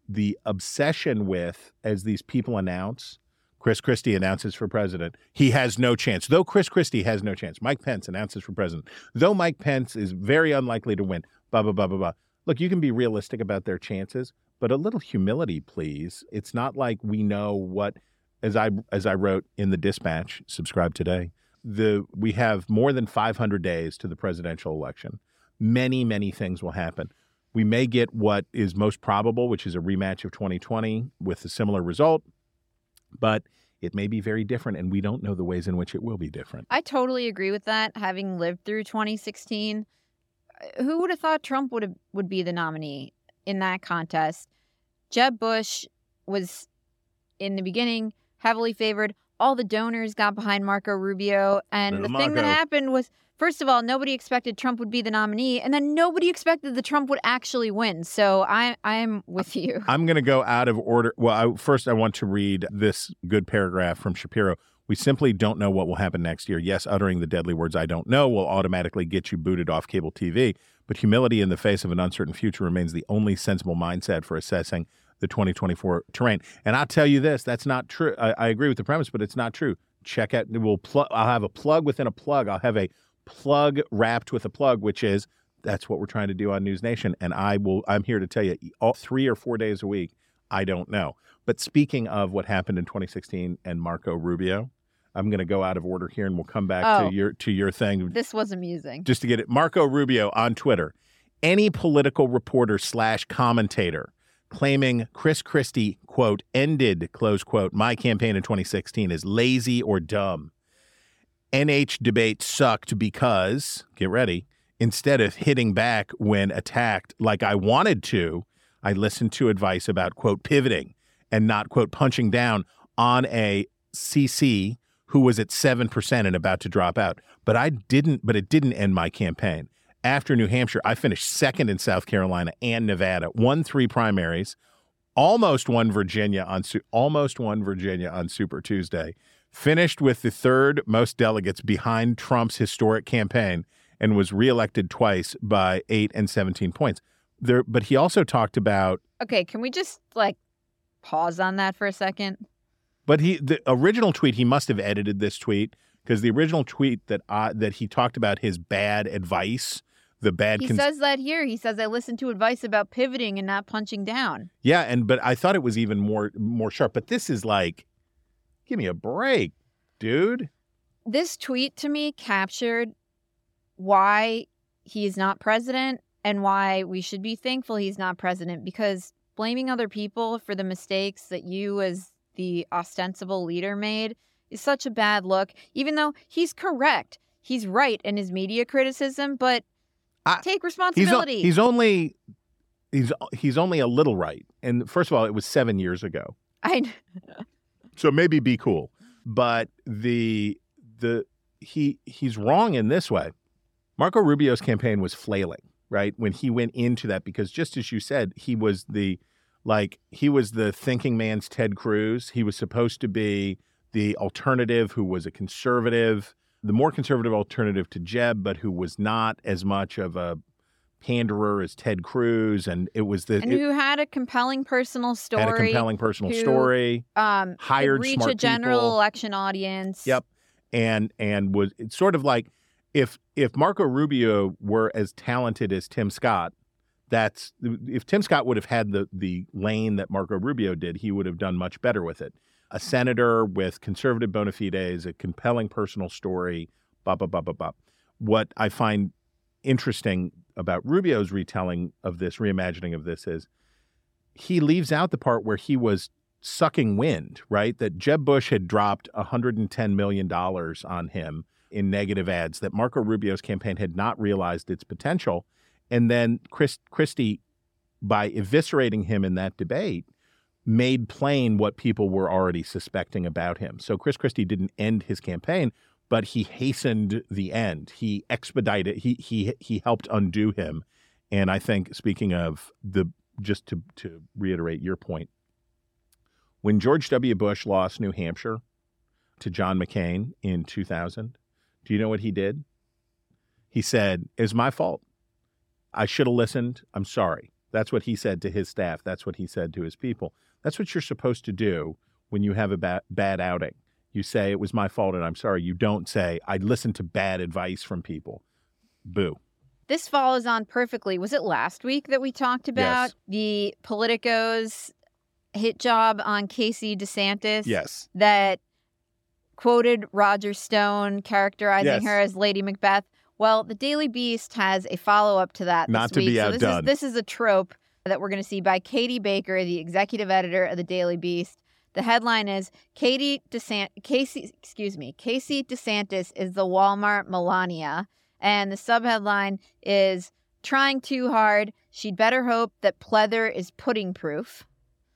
[SPEAKER 2] the obsession with as these people announce Chris Christie announces for president. He has no chance. Though Chris Christie has no chance. Mike Pence announces for president. Though Mike Pence is very unlikely to win. Blah, blah, blah, blah, blah. Look, you can be realistic about their chances, but a little humility, please. It's not like we know what as I as I wrote in the dispatch, subscribe today. The we have more than 500 days to the presidential election. Many, many things will happen. We may get what is most probable, which is a rematch of 2020 with a similar result but it may be very different, and we don't know the ways in which it will be different.
[SPEAKER 1] I totally agree with that. Having lived through 2016, Uh, who would have thought Trump would have would be the nominee in that contest? Jeb Bush was in the beginning heavily favored. All the donors got behind Marco Rubio, and
[SPEAKER 2] Little
[SPEAKER 1] the thing that happened was, first of all, nobody expected Trump would be the nominee, and then nobody expected that Trump would actually win. So I I am with you.
[SPEAKER 2] I'm going to go out of order. Well, I, first, I want to read this good paragraph from Shapiro. We simply don't know what will happen next year. Yes, uttering the deadly words "I don't know" will automatically get you booted off cable TV, but humility in the face of an uncertain future remains the only sensible mindset for assessing the 2024 terrain. And I'll tell you this: that's not true. I, I agree with the premise, but it's not true. Check out. We'll plug. I'll have a plug within a plug. I'll have a plug wrapped with a plug, which is that's what we're trying to do on News Nation. And I will. I'm here to tell you, all three or four days a week. I don't know. But speaking of what happened in 2016 and Marco Rubio, I'm going to go out of order here, and we'll come back
[SPEAKER 1] Oh.
[SPEAKER 2] to your to your thing
[SPEAKER 1] This was amusing.
[SPEAKER 2] just to get it. Marco Rubio on Twitter. Any political reporter slash commentator claiming Chris Christie, quote, ended, close quote, my campaign in 2016 is lazy or dumb. NH debate sucked because, get ready, instead of hitting back when attacked like I wanted to, I listened to advice about, quote, pivoting and not, quote, punching down on a CC who was at 7% and about to drop out. But I didn't, but it didn't end my campaign. After New Hampshire, I finished second in South Carolina and Nevada, won three primaries, almost won Virginia on almost won Virginia on Super Tuesday, finished with the third most delegates behind Trump's historic campaign, and was reelected twice by eight and seventeen points. There, but he also talked about.
[SPEAKER 1] Okay, can we just like pause on that for a second?
[SPEAKER 2] But he, the original tweet, he must have edited this tweet because the original tweet that uh, that he talked about his bad advice, the bad.
[SPEAKER 1] He
[SPEAKER 2] cons-
[SPEAKER 1] says that here. He says I listened to advice about pivoting and not punching down.
[SPEAKER 2] Yeah, and but I thought it was even more more sharp. But this is like, give me a break, dude.
[SPEAKER 1] This tweet to me captured why he is not president and why we should be thankful he's not president because blaming other people for the mistakes that you as the ostensible leader made is such a bad look even though he's correct he's right in his media criticism but
[SPEAKER 2] I-
[SPEAKER 1] take
[SPEAKER 2] He's o-
[SPEAKER 1] responsibility
[SPEAKER 2] he's only he's he's only a little right. And first of all, it was seven years ago,
[SPEAKER 1] I
[SPEAKER 2] so maybe be cool. But the the he he's wrong in this way. Marco Rubio's campaign was flailing, right? When he went into that, because just as you said, he was the like he was the thinking man's Ted Cruz. He was supposed to be the alternative who was a conservative, the more conservative alternative to Jeb, but who was not as much of a panderer as Ted Cruz. And it was the
[SPEAKER 1] and who had a compelling personal story
[SPEAKER 2] had a compelling personal
[SPEAKER 1] who-
[SPEAKER 2] story.
[SPEAKER 1] um
[SPEAKER 2] hired
[SPEAKER 1] reach
[SPEAKER 2] smart
[SPEAKER 1] a general
[SPEAKER 2] people.
[SPEAKER 1] election audience
[SPEAKER 2] Yep. And and was it's sort of like if if Marco Rubio were as talented as Tim Scott, that's if Tim Scott would have had the the lane that Marco Rubio did, he would have done much better with it. A senator with conservative bona fides, a compelling personal story, blah blah blah blah blah. What I find interesting about Rubio's retelling of this, reimagining of this is he leaves out the part where he was sucking wind, right? That Jeb Bush had dropped $110 million on him in negative ads, that Marco Rubio's campaign had not realized its potential. And then Chris, Christie, by eviscerating him in that debate, made plain what people were already suspecting about him. So Chris Christie didn't end his campaign, but he hastened the end. He expedited, he, he, he helped undo him. And I think, speaking of the, just to, to reiterate your point, when George W. Bush lost New Hampshire to John McCain in 2000, do you know what he did? He said, It's my fault. I should have listened. I'm sorry. That's what he said to his staff. That's what he said to his people. That's what you're supposed to do when you have a ba- bad outing. You say, It was my fault and I'm sorry. You don't say, I listened to bad advice from people. Boo.
[SPEAKER 1] This follows on perfectly. Was it last week that we talked about
[SPEAKER 2] Yes.
[SPEAKER 1] the Politico's hit job on Casey DeSantis?
[SPEAKER 2] Yes.
[SPEAKER 1] That quoted Roger Stone characterizing
[SPEAKER 2] Yes.
[SPEAKER 1] her as Lady Macbeth. Well, the Daily Beast has a follow up to that.
[SPEAKER 2] Not
[SPEAKER 1] this
[SPEAKER 2] to be
[SPEAKER 1] week. so this
[SPEAKER 2] outdone.
[SPEAKER 1] is, this is a trope that we're going to see by Katie Baker, the executive editor of the Daily Beast. The headline is Katie DeSant Casey, excuse me, Casey DeSantis is the Walmart Melania, and the subheadline is trying too hard. She'd better hope that pleather is pudding proof.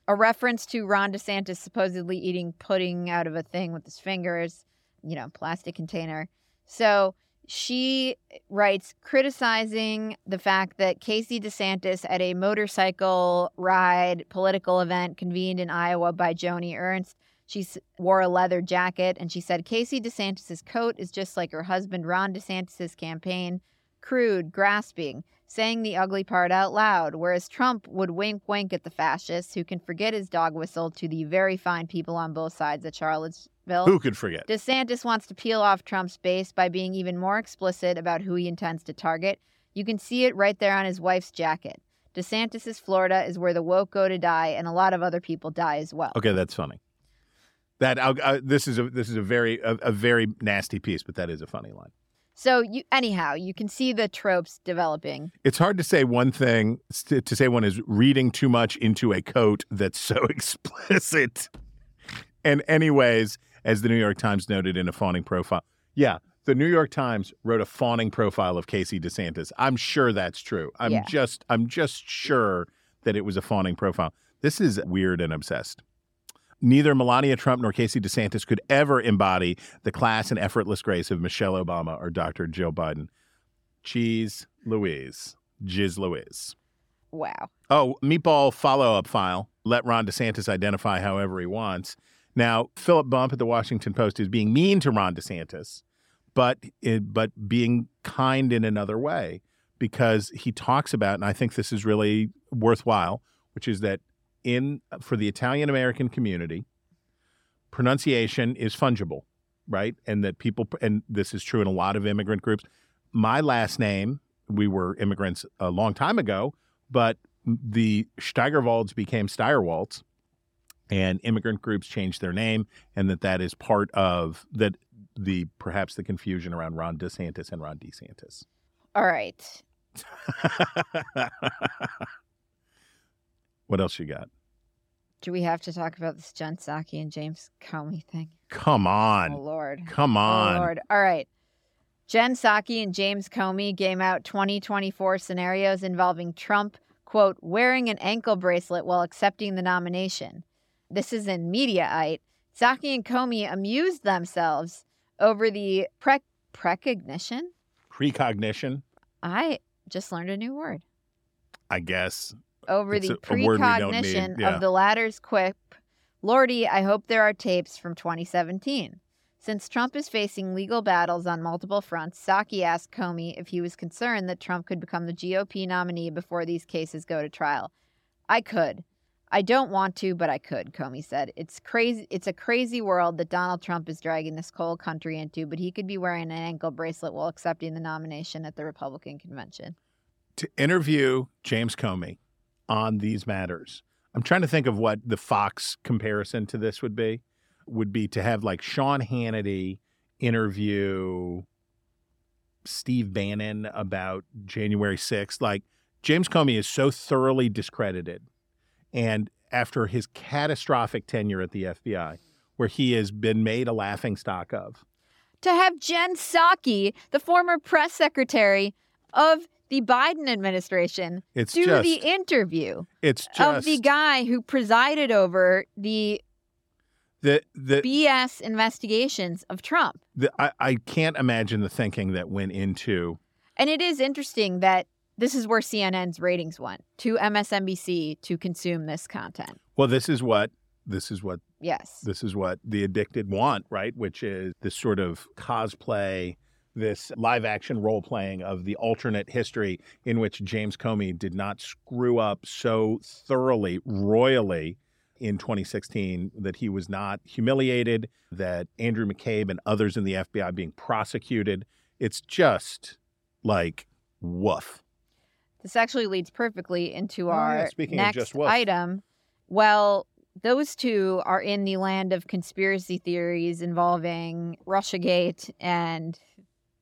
[SPEAKER 1] A reference to Ron DeSantis supposedly eating pudding out of a thing with his fingers, you know, plastic container. So she writes criticizing the fact that Casey DeSantis at a motorcycle ride political event convened in Iowa by Joni Ernst. She wore a leather jacket and she said Casey DeSantis's coat is just like her husband Ron DeSantis's campaign, crude, grasping, saying the ugly part out loud, whereas Trump would wink wink at the fascists who can forget his dog whistle to the very fine people on both sides at Charlottesville.
[SPEAKER 2] Who could forget?
[SPEAKER 1] DeSantis wants to peel off Trump's base by being even more explicit about who he intends to target. You can see it right there on his wife's jacket. DeSantis's Florida is where the woke go to die, and a lot of other people die as well.
[SPEAKER 2] Okay, that's funny. That I'll, uh, this is a this is a very a, a very nasty piece, but that is a funny line.
[SPEAKER 1] So you anyhow, you can see the tropes developing.
[SPEAKER 2] It's hard to say one thing to, to say one is reading too much into a coat that's so explicit. And anyways, as the New York Times noted in a fawning profile, yeah, the New York Times wrote a fawning profile of Casey DeSantis. I'm sure that's true. I'm
[SPEAKER 1] Yeah.
[SPEAKER 2] just I'm just sure that it was a fawning profile. This is weird and obsessed. Neither Melania Trump nor Casey DeSantis could ever embody the class and effortless grace of Michelle Obama or Dr. Jill Biden. Cheese Louise. Jiz Louise.
[SPEAKER 1] Wow.
[SPEAKER 2] Oh, meatball follow up file. let Ron DeSantis identify however he wants. Now, Philip Bump at the Washington Post is being mean to Ron DeSantis, but it, but being kind in another way because he talks about, and I think this is really worthwhile, which is that in for the Italian American community, pronunciation is fungible, right? And that people, and this is true in a lot of immigrant groups. My last name, we were immigrants a long time ago, but the Steigerwalds became Stirewalts, and immigrant groups changed their name, and that that is part of that the perhaps the confusion around Ron DeSantis and Ron DeSantis.
[SPEAKER 1] All right.
[SPEAKER 2] what else you got?
[SPEAKER 1] Do we have to talk about this Jen Psaki and James Comey thing?
[SPEAKER 2] Come on.
[SPEAKER 1] Oh Lord.
[SPEAKER 2] Come oh, on.
[SPEAKER 1] Oh Lord. All right. Jen Psaki and James Comey game out 2024 scenarios involving Trump, quote, wearing an ankle bracelet while accepting the nomination. This is in Mediaite. Psaki and Comey amused themselves over the pre- precognition.
[SPEAKER 2] Precognition.
[SPEAKER 1] I just learned a new word.
[SPEAKER 2] I guess.
[SPEAKER 1] Over
[SPEAKER 2] It's
[SPEAKER 1] the
[SPEAKER 2] a- a word we don't
[SPEAKER 1] precognition
[SPEAKER 2] yeah.
[SPEAKER 1] of the latter's quip, Lordy, I hope there are tapes from 2017. Since Trump is facing legal battles on multiple fronts, Psaki asked Comey if he was concerned that Trump could become the GOP nominee before these cases go to trial. I could. I don't want to, but I could, Comey said. It's crazy it's a crazy world that Donald Trump is dragging this whole country into, but he could be wearing an ankle bracelet while accepting the nomination at the Republican convention.
[SPEAKER 2] to interview James Comey on these matters. I'm trying to think of what the Fox comparison to this would be. Would be to have like Sean Hannity interview Steve Bannon about January 6th. Like James Comey is so thoroughly discredited. And after his catastrophic tenure at the FBI, where he has been made a laughing stock of,
[SPEAKER 1] to have Jen Psaki, the former press secretary of the Biden administration,
[SPEAKER 2] It's
[SPEAKER 1] do
[SPEAKER 2] just-
[SPEAKER 1] the interview
[SPEAKER 2] it's just
[SPEAKER 1] of the guy who presided over the
[SPEAKER 2] the the
[SPEAKER 1] BS investigations of Trump.
[SPEAKER 2] the, I, I can't imagine the thinking that went into
[SPEAKER 1] And it is interesting that this is where CNN's ratings went to MSNBC to consume this content.
[SPEAKER 2] well this is what this is what
[SPEAKER 1] Yes.
[SPEAKER 2] this is what the addicted want right which is this sort of cosplay this live action role playing of the alternate history in which James Comey did not screw up so thoroughly royally in 2016 that he was not humiliated that Andrew McCabe and others in the FBI being prosecuted. It's just like woof.
[SPEAKER 1] This actually leads perfectly into
[SPEAKER 2] Oh, yeah,
[SPEAKER 1] our
[SPEAKER 2] speaking
[SPEAKER 1] next item. Well, those two are in the land of conspiracy theories involving Russiagate and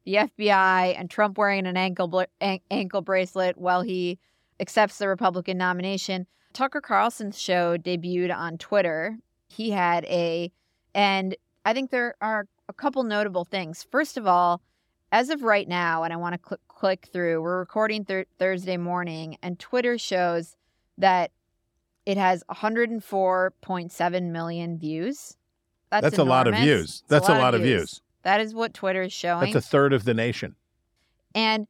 [SPEAKER 1] the FBI and Trump wearing an ankle bla- an- ankle bracelet while he accepts the Republican nomination. Tucker Carlson's show debuted on Twitter. He had a, and I think there are a couple notable things. First of all, as of right now, and I want to cl- click through, we're recording thir- Thursday morning, and Twitter shows that it has 104.7 million views. That's,
[SPEAKER 2] That's a lot of views. That's a lot of views.
[SPEAKER 1] That is what Twitter is showing.
[SPEAKER 2] that's a third of the nation
[SPEAKER 1] And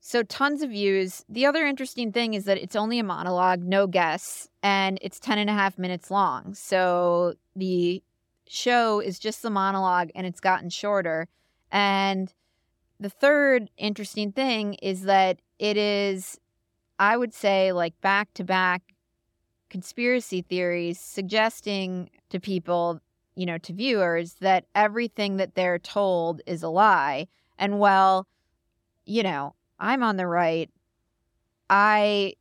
[SPEAKER 1] so tons of views. The other interesting thing is that it's only a monologue, no guests, and it's 10 and a half minutes long. So the show is just the monologue and it's gotten shorter. And the third interesting thing is that it is, I would say, like back to back conspiracy theories suggesting to people, you know, to viewers that everything that they're told is a lie. And well, you know, I'm on the right. I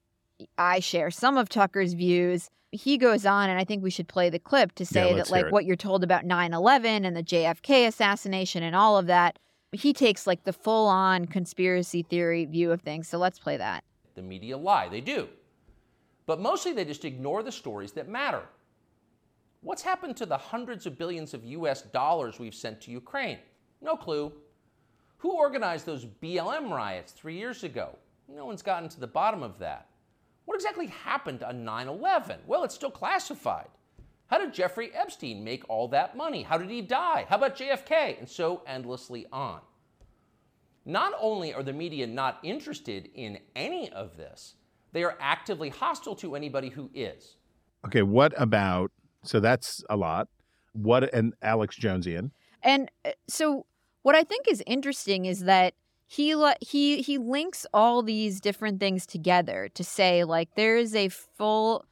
[SPEAKER 1] I share some of Tucker's views. He goes on and I think we should play the clip to say
[SPEAKER 2] let's
[SPEAKER 1] that like
[SPEAKER 2] it.
[SPEAKER 1] what you're told about 9/11 and the JFK assassination and all of that, he takes like the full-on conspiracy theory view of things. So let's play that.
[SPEAKER 4] The media lie, they do. But mostly they just ignore the stories that matter. What's happened to the hundreds of billions of US dollars we've sent to Ukraine? No clue. Who organized those BLM riots three years ago? No one's gotten to the bottom of that. What exactly happened on 9 11? Well, it's still classified. How did Jeffrey Epstein make all that money? How did he die? How about JFK? And so endlessly on. Not only are the media not interested in any of this, they are actively hostile to anybody who is.
[SPEAKER 2] Okay, what about so that's a lot. What and Alex Jonesian?
[SPEAKER 1] And uh, so what I think is interesting is that he he he links all these different things together to say like there is a full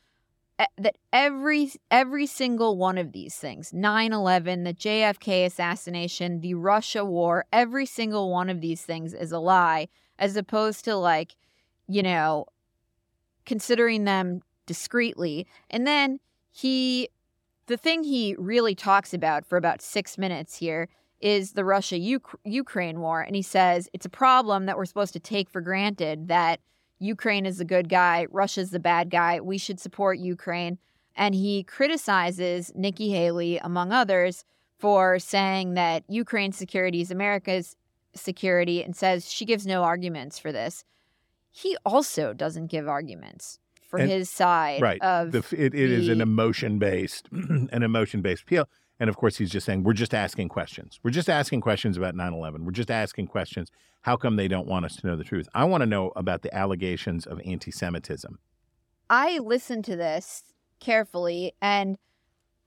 [SPEAKER 1] that every every single one of these things 9/11 the JFK assassination the Russia war every single one of these things is a lie as opposed to like you know considering them discreetly and then he the thing he really talks about for about 6 minutes here is the Russia Ukraine war. And he says it's a problem that we're supposed to take for granted that Ukraine is the good guy, Russia's the bad guy. We should support Ukraine. And he criticizes Nikki Haley, among others, for saying that Ukraine's security is America's security and says she gives no arguments for this. He also doesn't give arguments for
[SPEAKER 2] And-
[SPEAKER 1] his side
[SPEAKER 2] right.
[SPEAKER 1] of
[SPEAKER 2] the, it, it is an emotion based, an emotion based appeal. And of course, he's just saying, we're just asking questions. We're just asking questions about 9 11. We're just asking questions. How come they don't want us to know the truth? I want to know about the allegations of anti Semitism.
[SPEAKER 1] I listened to this carefully and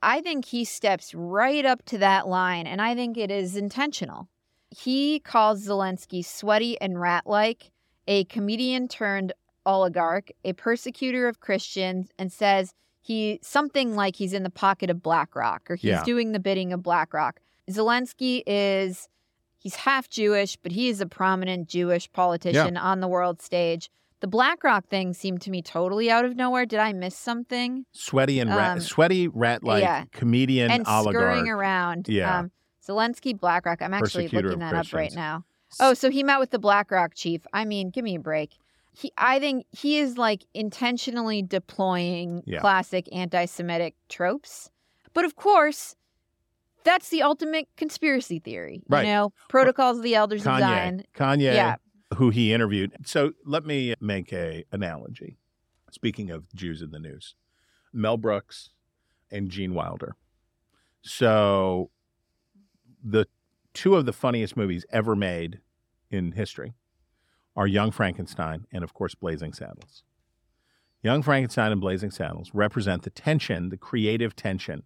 [SPEAKER 1] I think he steps right up to that line and I think it is intentional. He calls Zelensky sweaty and rat like, a comedian turned oligarch, a persecutor of Christians, and says he something like he's in the pocket of BlackRock or he's
[SPEAKER 2] Yeah.
[SPEAKER 1] doing the bidding of BlackRock. Zelensky is he's half Jewish, but he is a prominent Jewish politician on the world stage. The BlackRock thing seemed to me totally out of nowhere. Did I miss something?
[SPEAKER 2] Sweaty and rat,
[SPEAKER 1] Um,
[SPEAKER 2] sweaty rat like
[SPEAKER 1] yeah.
[SPEAKER 2] comedian
[SPEAKER 1] and
[SPEAKER 2] oligarch.
[SPEAKER 1] scurrying around.
[SPEAKER 2] Yeah.
[SPEAKER 1] Um, Zelensky, BlackRock. I'm actually
[SPEAKER 2] Persecutor
[SPEAKER 1] looking that up right now. Oh, so he met with the BlackRock chief. I mean, give me a break. He, I think he is like intentionally deploying
[SPEAKER 2] Yeah.
[SPEAKER 1] classic anti-Semitic tropes. But of course, that's the ultimate conspiracy theory.
[SPEAKER 2] Right.
[SPEAKER 1] You know, protocols of the elders of Zion.
[SPEAKER 2] Kanye,
[SPEAKER 1] Yeah.
[SPEAKER 2] who he interviewed. So let me make a analogy. Speaking of Jews in the news, Mel Brooks and Gene Wilder. So the two of the funniest movies ever made in history are Young Frankenstein and of course Blazing Saddles. Young Frankenstein and Blazing Saddles represent the tension, the creative tension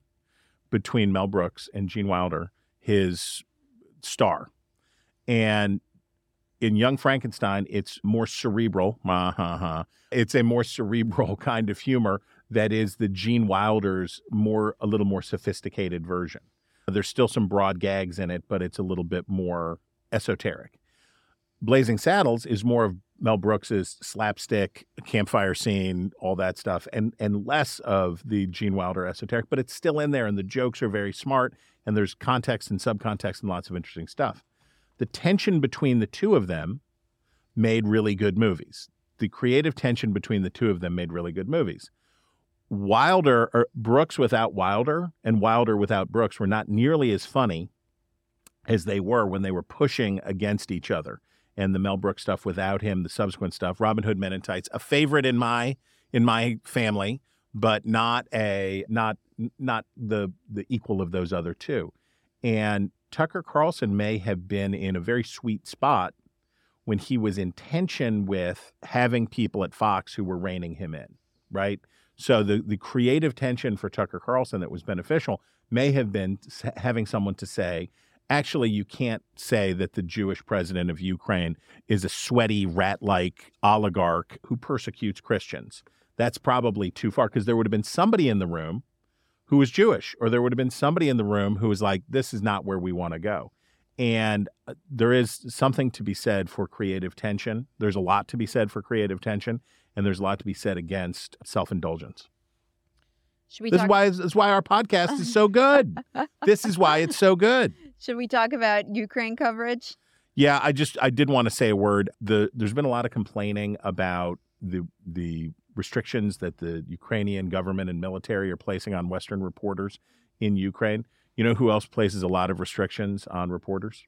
[SPEAKER 2] between Mel Brooks and Gene Wilder, his star. And in Young Frankenstein, it's more cerebral. It's a more cerebral kind of humor that is the Gene Wilder's more, a little more sophisticated version. There's still some broad gags in it, but it's a little bit more esoteric. Blazing Saddles is more of Mel Brooks's slapstick, campfire scene, all that stuff, and and less of the Gene Wilder esoteric, but it's still in there, and the jokes are very smart, and there's context and subcontext and lots of interesting stuff. The tension between the two of them made really good movies. The creative tension between the two of them made really good movies. Wilder or Brooks without Wilder and Wilder without Brooks were not nearly as funny as they were when they were pushing against each other. And the Mel Brooks stuff without him, the subsequent stuff, Robin Hood Men in Tights, a favorite in my in my family, but not a not not the the equal of those other two. And Tucker Carlson may have been in a very sweet spot when he was in tension with having people at Fox who were reining him in, right? So the the creative tension for Tucker Carlson that was beneficial may have been having someone to say, actually, you can't say that the Jewish president of Ukraine is a sweaty rat-like oligarch who persecutes Christians. That's probably too far because there would have been somebody in the room who was Jewish, or there would have been somebody in the room who was like, this is not where we want to go. And uh, there is something to be said for creative tension. There's a lot to be said for creative tension, and there's a lot to be said against self indulgence.
[SPEAKER 1] Should we
[SPEAKER 2] This
[SPEAKER 1] talk
[SPEAKER 2] is why this is why our podcast is so good. this is why it's so good.
[SPEAKER 1] Should we talk about Ukraine coverage?
[SPEAKER 2] Yeah, I just I did want to say a word. The there's been a lot of complaining about the the restrictions that the Ukrainian government and military are placing on Western reporters in Ukraine. You know who else places a lot of restrictions on reporters?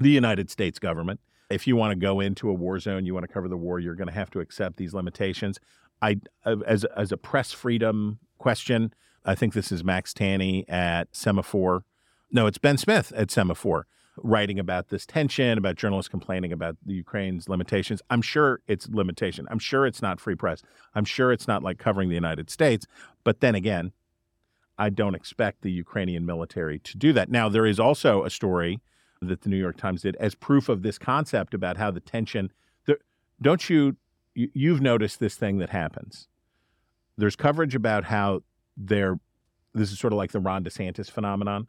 [SPEAKER 2] The United States government. If you want to go into a war zone, you want to cover the war, you're going to have to accept these limitations. I as as a press freedom question, I think this is Max Tani at Semafor. No, it's Ben Smith at Semafor. writing about this tension, about journalists complaining about the Ukraine's limitations. I'm sure it's limitation. I'm sure it's not free press. I'm sure it's not like covering the United States. But then again, I don't expect the Ukrainian military to do that. Now, there is also a story that the New York Times did as proof of this concept about how the tension. Don't you, you? You've noticed this thing that happens. There's coverage about how they're. This is sort of like the Ron DeSantis phenomenon.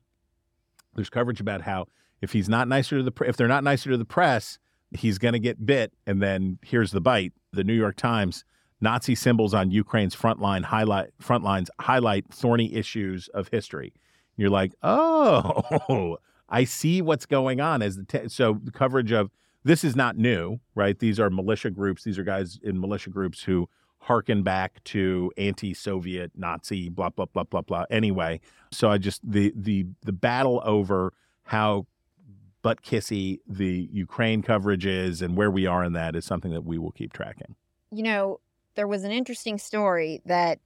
[SPEAKER 2] There's coverage about how if he's not nicer to the if they're not nicer to the press, he's going to get bit. And then here's the bite: the New York Times. Nazi symbols on Ukraine's front line highlight front lines highlight thorny issues of history. You're like, oh, I see what's going on as the te- so the coverage of this is not new, right? These are militia groups. These are guys in militia groups who harken back to anti-Soviet, Nazi, blah blah blah blah blah. Anyway, so I just the the the battle over how butt kissy the Ukraine coverage is and where we are in that is something that we will keep tracking.
[SPEAKER 1] You know, there was an interesting story that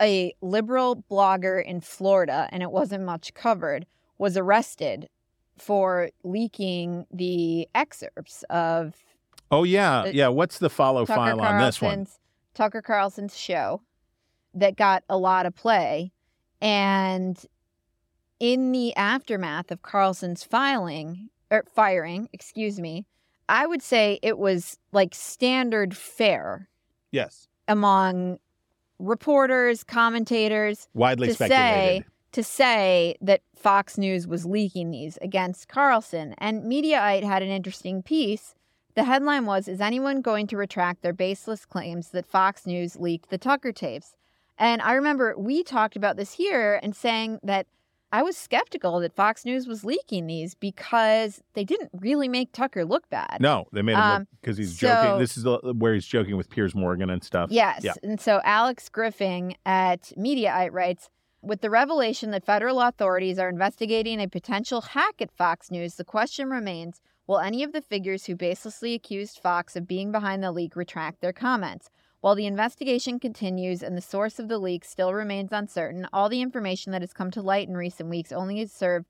[SPEAKER 1] a liberal blogger in Florida, and it wasn't much covered, was arrested for leaking the excerpts of
[SPEAKER 2] Oh yeah,
[SPEAKER 1] Uh,
[SPEAKER 2] yeah. What's the follow
[SPEAKER 1] Tucker
[SPEAKER 2] file on this one?
[SPEAKER 1] Tucker Carlson's show that got a lot of play. And in the aftermath of Carlson's filing or firing, excuse me, I would say it was like standard fare
[SPEAKER 2] Yes,
[SPEAKER 1] among reporters, commentators
[SPEAKER 2] widely
[SPEAKER 1] to
[SPEAKER 2] speculated.
[SPEAKER 1] say to say that Fox News was leaking these against Carlson. And Mediaite had an interesting piece. The headline was Is anyone going to retract their baseless claims that Fox News leaked the Tucker tapes? And I remember we talked about this here and saying that I was skeptical that Fox News was leaking these because they didn't really make Tucker look bad.
[SPEAKER 2] No, they made him
[SPEAKER 1] Um,
[SPEAKER 2] because he's
[SPEAKER 1] so-
[SPEAKER 2] joking. This is where he's joking with Piers Morgan and stuff.
[SPEAKER 1] Yes.
[SPEAKER 2] Yeah.
[SPEAKER 1] And so Alex Griffin at Mediaite writes With the revelation that federal authorities are investigating a potential hack at Fox News, the question remains will any of the figures who baselessly accused Fox of being behind the leak retract their comments? While the investigation continues and the source of the leak still remains uncertain, all the information that has come to light in recent weeks only has served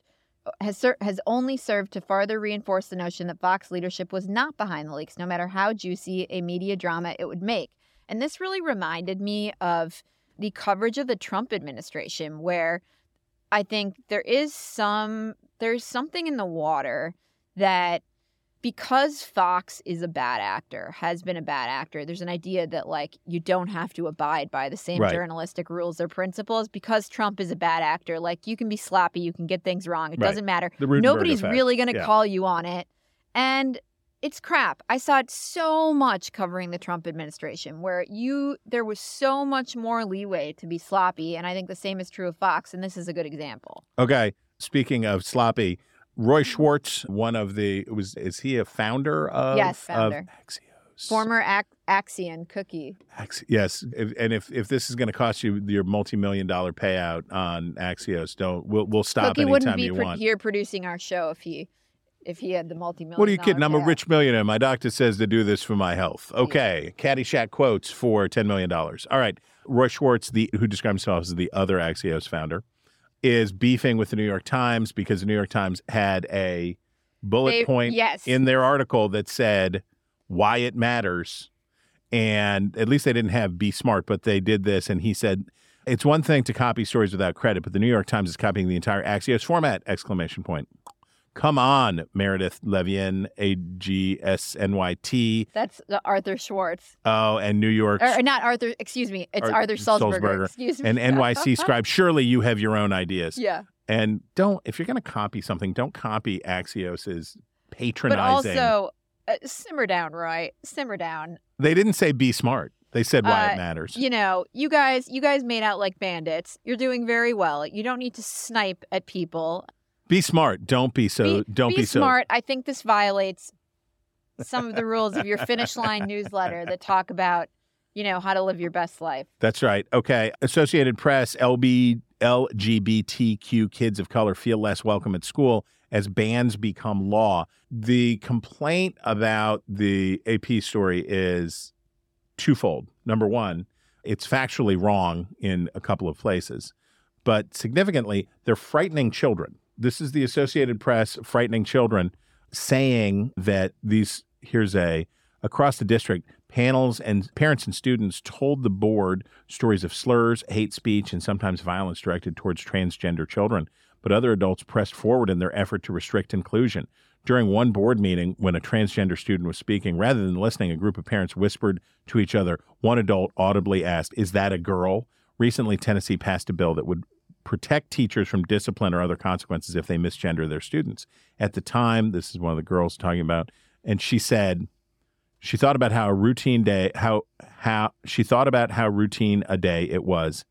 [SPEAKER 1] has ser- has only served to further reinforce the notion that Fox leadership was not behind the leaks, no matter how juicy a media drama it would make. And this really reminded me of the coverage of the Trump administration, where I think there is some there's something in the water that because Fox is a bad actor, has been a bad actor, there's an idea that like you don't have to abide by the same
[SPEAKER 2] Right.
[SPEAKER 1] journalistic rules or principles because Trump is a bad actor. Like you can be sloppy, you can get things wrong. It
[SPEAKER 2] Right.
[SPEAKER 1] doesn't matter. Nobody's really going to
[SPEAKER 2] Yeah.
[SPEAKER 1] call you on it. And it's crap. I saw it so much covering the Trump administration where you there was so much more leeway to be sloppy and I think the same is true of Fox and this is a good example.
[SPEAKER 2] Okay. Speaking of sloppy, Roy Schwartz, one of the was is he a founder of
[SPEAKER 1] Yes, founder of.
[SPEAKER 2] Axios?
[SPEAKER 1] Former Ac- Axion cookie.
[SPEAKER 2] Ax- yes, if, and if if this is going to cost you your multi million dollar payout on Axios, don't we'll we'll stop
[SPEAKER 1] cookie
[SPEAKER 2] anytime
[SPEAKER 1] wouldn't be
[SPEAKER 2] you
[SPEAKER 1] pro-
[SPEAKER 2] want.
[SPEAKER 1] here producing our show if he if he had the multi-million
[SPEAKER 2] What are you kidding? I'm a rich millionaire. My doctor says to do this for my health. Okay. Caddyshack quotes for $10 million. All right. Roy Schwartz, the who describes himself as the other Axios founder, is beefing with the New York Times because the New York Times had a bullet
[SPEAKER 1] They-
[SPEAKER 2] point
[SPEAKER 1] yes.
[SPEAKER 2] in their article that said why it matters. And at least they didn't have be smart, but they did this. And he said, it's one thing to copy stories without credit, but the New York Times is copying the entire Axios format! Exclamation point. Come on, Meredith Levien, A G S N Y T.
[SPEAKER 1] That's the Arthur Schwartz.
[SPEAKER 2] Oh, and New York.
[SPEAKER 1] Or, or not Arthur, excuse me. It's
[SPEAKER 2] Ar-
[SPEAKER 1] Arthur Sulzberger. Excuse me.
[SPEAKER 2] And NYC Scribe. Surely you have your own ideas.
[SPEAKER 1] yeah.
[SPEAKER 2] And don't, if you're going to copy something, don't copy Axios's patronizing.
[SPEAKER 1] But also uh, simmer down, Roy. Simmer down.
[SPEAKER 2] they didn't say be smart. They said why
[SPEAKER 1] Uh,
[SPEAKER 2] it matters.
[SPEAKER 1] You know, you guys, you guys made out like bandits. You're doing very well. You don't need to snipe at people.
[SPEAKER 2] Be smart. Don't be so.
[SPEAKER 1] be,
[SPEAKER 2] don't be, so.
[SPEAKER 1] smart. I think this violates some of the rules of your finish line newsletter that talk about, you know, how to live your best life.
[SPEAKER 2] That's right. Okay. Associated Press, LB, LGBTQ kids of color feel less welcome at school as bans become law. The complaint about the AP story is twofold. Number one, it's factually wrong in a couple of places, but significantly, they're frightening children. This is the Associated Press frightening children saying that these here's a across the district panels and parents and students told the board stories of slurs, hate speech and sometimes violence directed towards transgender children, but other adults pressed forward in their effort to restrict inclusion. During one board meeting, when a transgender student was speaking, rather than listening, a group of parents whispered to each other. One adult audibly asked, Is that a girl? Recently, Tennessee passed a bill that would protect teachers from discipline or other consequences if they misgender their students. At the time, this is one of the girls talking about, and she said she thought about how a routine day, how how she thought about how routine a day it was,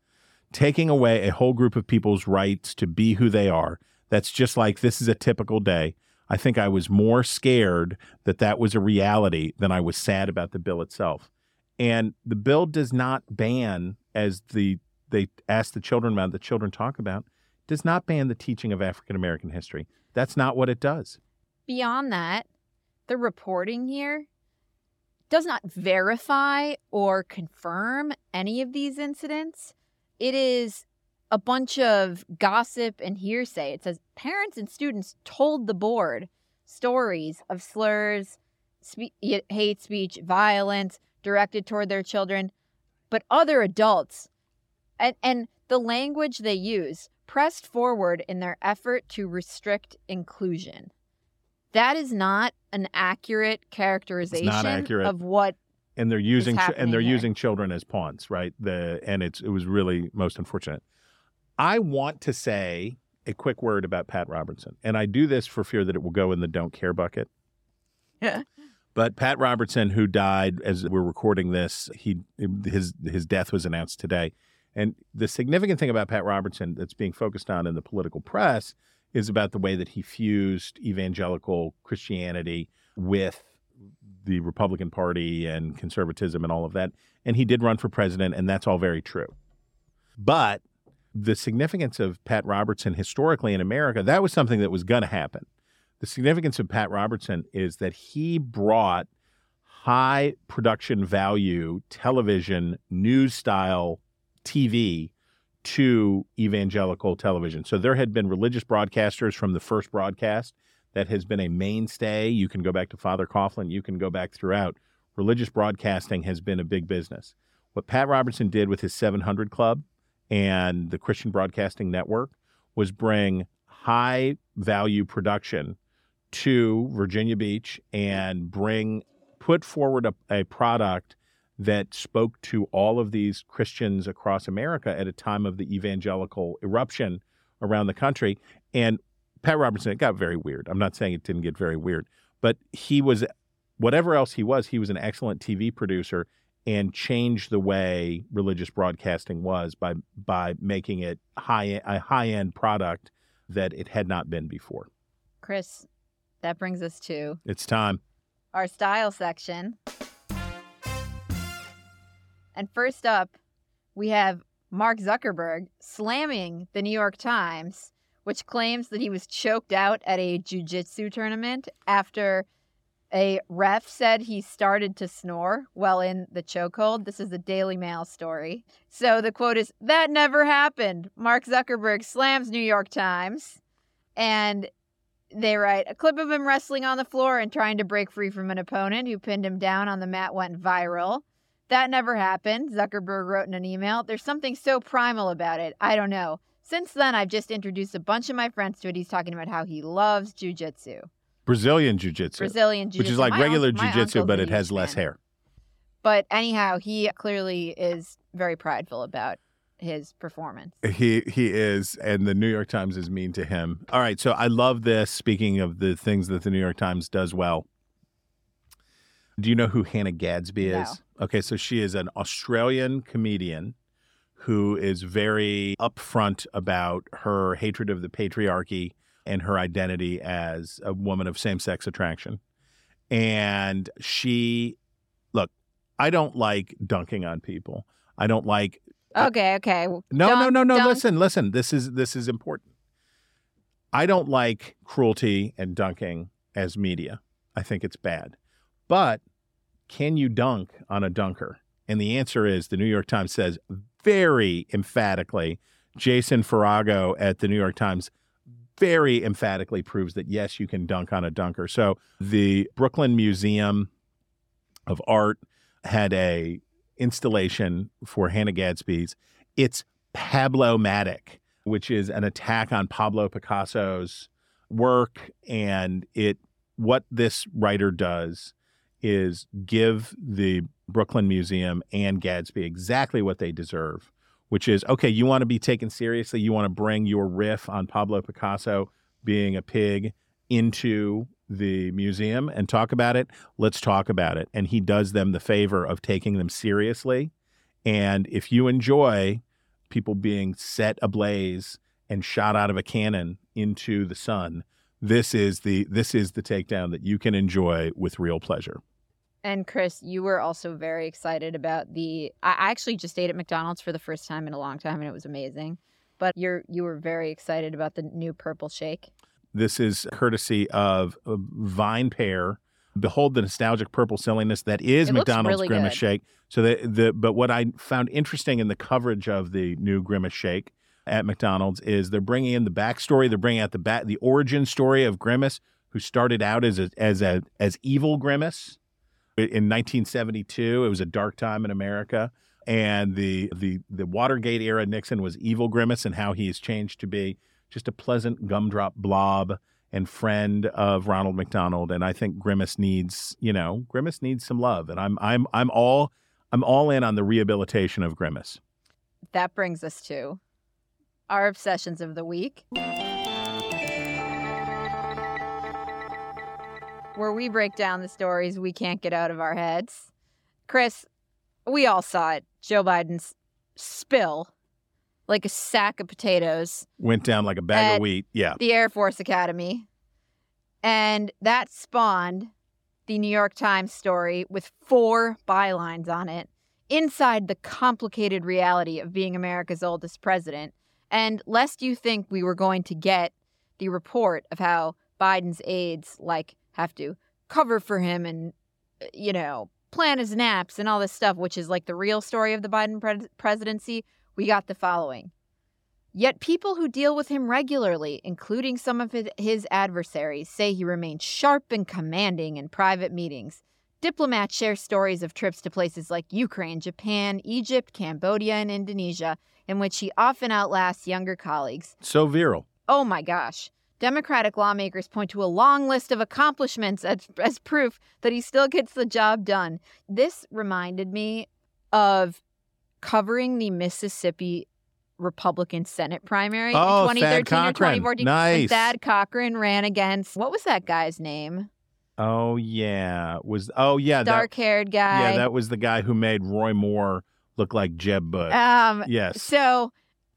[SPEAKER 2] taking away a whole group of people's rights to be who they are. That's just like this is a typical day. I think I was more scared that that was a reality than I was sad about the bill itself. And the bill does not ban, as the they ask the children about, the children talk about, does not ban the teaching of African American history. That's not what it does.
[SPEAKER 1] Beyond that, the reporting here does not verify or confirm any of these incidents. It is a bunch of gossip and hearsay. It says parents and students told the board stories of slurs, spe- hate speech, violence directed toward their children, but other adults and, and the language they use pressed forward in their effort to restrict inclusion. That is not an accurate characterization
[SPEAKER 2] accurate.
[SPEAKER 1] of what
[SPEAKER 2] and they're using and they're using children as pawns, right? The and it's it was really most unfortunate. I want to say a quick word about Pat Robertson, and I do this for fear that it will go in the don't care bucket.
[SPEAKER 1] Yeah.
[SPEAKER 2] But Pat Robertson, who died as we're recording this, he his his death was announced today. And the significant thing about Pat Robertson that's being focused on in the political press is about the way that he fused evangelical Christianity with the Republican Party and conservatism and all of that. And he did run for president, and that's all very true. But the significance of Pat Robertson historically in America, that was something that was going to happen. The significance of Pat Robertson is that he brought high production value television, news style TV to evangelical television. So there had been religious broadcasters from the first broadcast that has been a mainstay. You can go back to Father Coughlin, you can go back throughout. Religious broadcasting has been a big business. What Pat Robertson did with his 700 Club and the Christian Broadcasting Network was bring high value production to Virginia Beach and bring put forward a, a product that spoke to all of these Christians across America at a time of the evangelical eruption around the country. And Pat Robertson, it got very weird. I'm not saying it didn't get very weird, but he was, whatever else he was, he was an excellent TV producer and changed the way religious broadcasting was by by making it high a high end product that it had not been before.
[SPEAKER 1] Chris, that brings us to
[SPEAKER 2] It's time.
[SPEAKER 1] our style section. And first up, we have Mark Zuckerberg slamming the New York Times, which claims that he was choked out at a jujitsu tournament after a ref said he started to snore while in the chokehold. This is the Daily Mail story. So the quote is That never happened. Mark Zuckerberg slams New York Times. And they write a clip of him wrestling on the floor and trying to break free from an opponent who pinned him down on the mat went viral. That never happened, Zuckerberg wrote in an email. There's something so primal about it. I don't know. Since then, I've just introduced a bunch of my friends to it. He's talking about how he loves jujitsu.
[SPEAKER 2] Brazilian Jiu Jitsu.
[SPEAKER 1] Brazilian jiu-jitsu.
[SPEAKER 2] Which is like
[SPEAKER 1] My
[SPEAKER 2] regular
[SPEAKER 1] unc- my
[SPEAKER 2] Jiu Jitsu, but it has less
[SPEAKER 1] fan.
[SPEAKER 2] hair.
[SPEAKER 1] But anyhow, he clearly is very prideful about his performance.
[SPEAKER 2] He he is, and the New York Times is mean to him. All right, so I love this. Speaking of the things that the New York Times does well, do you know who Hannah Gadsby
[SPEAKER 1] No.
[SPEAKER 2] is? Okay, so she is an Australian comedian who is very upfront about her hatred of the patriarchy and her identity as a woman of same sex attraction. And she, look, I don't like dunking on people. I don't like
[SPEAKER 1] Okay, okay.
[SPEAKER 2] no, no, no, no.
[SPEAKER 1] dunk.
[SPEAKER 2] Listen, listen. This is this is important. I don't like cruelty and dunking as media. I think it's bad. But can you dunk on a dunker? And the answer is the New York Times says very emphatically, Jason Farago at the New York Times very emphatically proves that yes, you can dunk on a dunker. So the Brooklyn Museum of Art had a installation for Hannah Gadsby's. It's Pablo-matic, which is an attack on Pablo Picasso's work, and it what this writer does is give the Brooklyn Museum and Gadsby exactly what they deserve, which is okay, you want to be taken seriously, you want to bring your riff on Pablo Picasso being a pig into the museum and talk about it, let's talk about it. And he does them the favor of taking them seriously. And if you enjoy people being set ablaze and shot out of a cannon into the sun, this is the this is the takedown that you can enjoy with real pleasure.
[SPEAKER 1] And Chris, you were also very excited about the. I actually just ate at McDonald's for the first time in a long time, and it was amazing. But you're you were very excited about the new purple shake.
[SPEAKER 2] This is courtesy of VinePair. Behold the nostalgic purple silliness that is
[SPEAKER 1] It
[SPEAKER 2] McDonald's
[SPEAKER 1] really
[SPEAKER 2] Grimace
[SPEAKER 1] good.
[SPEAKER 2] Shake. So the the but what I found interesting in the coverage of the new Grimace Shake at McDonald's is they're bringing in the backstory. They're bringing out the back the origin story of Grimace, who started out as a as a as evil Grimace in 1972. It was a dark time in America, and the the the Watergate era Nixon was evil Grimace, and how he has changed to be just a pleasant gumdrop blob and friend of Ronald McDonald. And I think Grimace needs, you know, Grimace needs some love, and I'm I'm I'm all I'm all in on the rehabilitation of Grimace.
[SPEAKER 1] That brings us to our obsessions of the week. Where we break down the stories we can't get out of our heads. Chris, we all saw it. Joe Biden's spill like a sack of potatoes
[SPEAKER 2] Went down like a bag of wheat. Yeah.
[SPEAKER 1] the Air Force Academy. And that spawned the New York Times story with four bylines on it inside the complicated reality of being America's oldest president. And lest you think we were going to get the report of how Biden's aides like have to cover for him and you know plan his naps and all this stuff, which is like the real story of the Biden pres presidency, we got the following. Yet people who deal with him regularly, including some of his, his adversaries, say he remains sharp and commanding in private meetings. Diplomats share stories of trips to places like Ukraine, Japan, Egypt, Cambodia, and Indonesia, in which he often outlasts younger colleagues.
[SPEAKER 2] So virile.
[SPEAKER 1] Oh my gosh. Democratic lawmakers point to a long list of accomplishments as, as proof that he still gets the job done. This reminded me of covering the Mississippi Republican Senate primary
[SPEAKER 2] Oh,
[SPEAKER 1] in
[SPEAKER 2] Thad
[SPEAKER 1] 2013 or 2014.
[SPEAKER 2] Nice.
[SPEAKER 1] Thad Cochran ran against, what was that guy's name?
[SPEAKER 2] Oh yeah. Was oh yeah. that-
[SPEAKER 1] Dark haired guy.
[SPEAKER 2] Yeah, that was the guy who made Roy Moore look like Jeb Bush.
[SPEAKER 1] Um,
[SPEAKER 2] yes.
[SPEAKER 1] So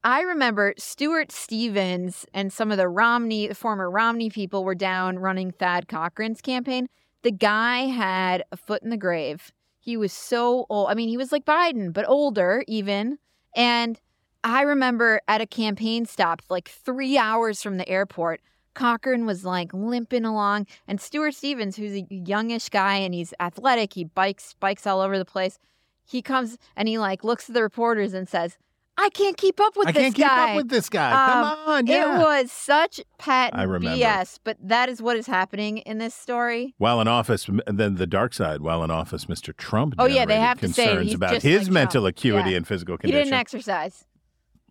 [SPEAKER 1] I remember Stuart Stevens and some of the Romney, the former Romney people were down running Thad Cochran's campaign. The guy had a foot in the grave. He was so old. I mean, he was like Biden, but older even. And I remember at a campaign stop, like three hours from the airport, Cochran was like limping along, and Stuart Stevens, who's a youngish guy and he's athletic, he bikes bikes all over the place. He comes and he like looks at the reporters and says, "I can't keep up with
[SPEAKER 2] I
[SPEAKER 1] this guy.
[SPEAKER 2] I can't keep
[SPEAKER 1] guy."
[SPEAKER 2] up with this guy.
[SPEAKER 1] Um,
[SPEAKER 2] Come on, yeah.
[SPEAKER 1] It was such patent
[SPEAKER 2] I remember.
[SPEAKER 1] BS, but that is what is happening in this story.
[SPEAKER 2] While in office, then the dark side. While in office, Mr. Trump.
[SPEAKER 1] Oh, yeah, they
[SPEAKER 2] generated
[SPEAKER 1] have to say
[SPEAKER 2] concerns about
[SPEAKER 1] just
[SPEAKER 2] his
[SPEAKER 1] like
[SPEAKER 2] mental
[SPEAKER 1] Trump.
[SPEAKER 2] acuity
[SPEAKER 1] Yeah.
[SPEAKER 2] and physical condition.
[SPEAKER 1] He didn't exercise.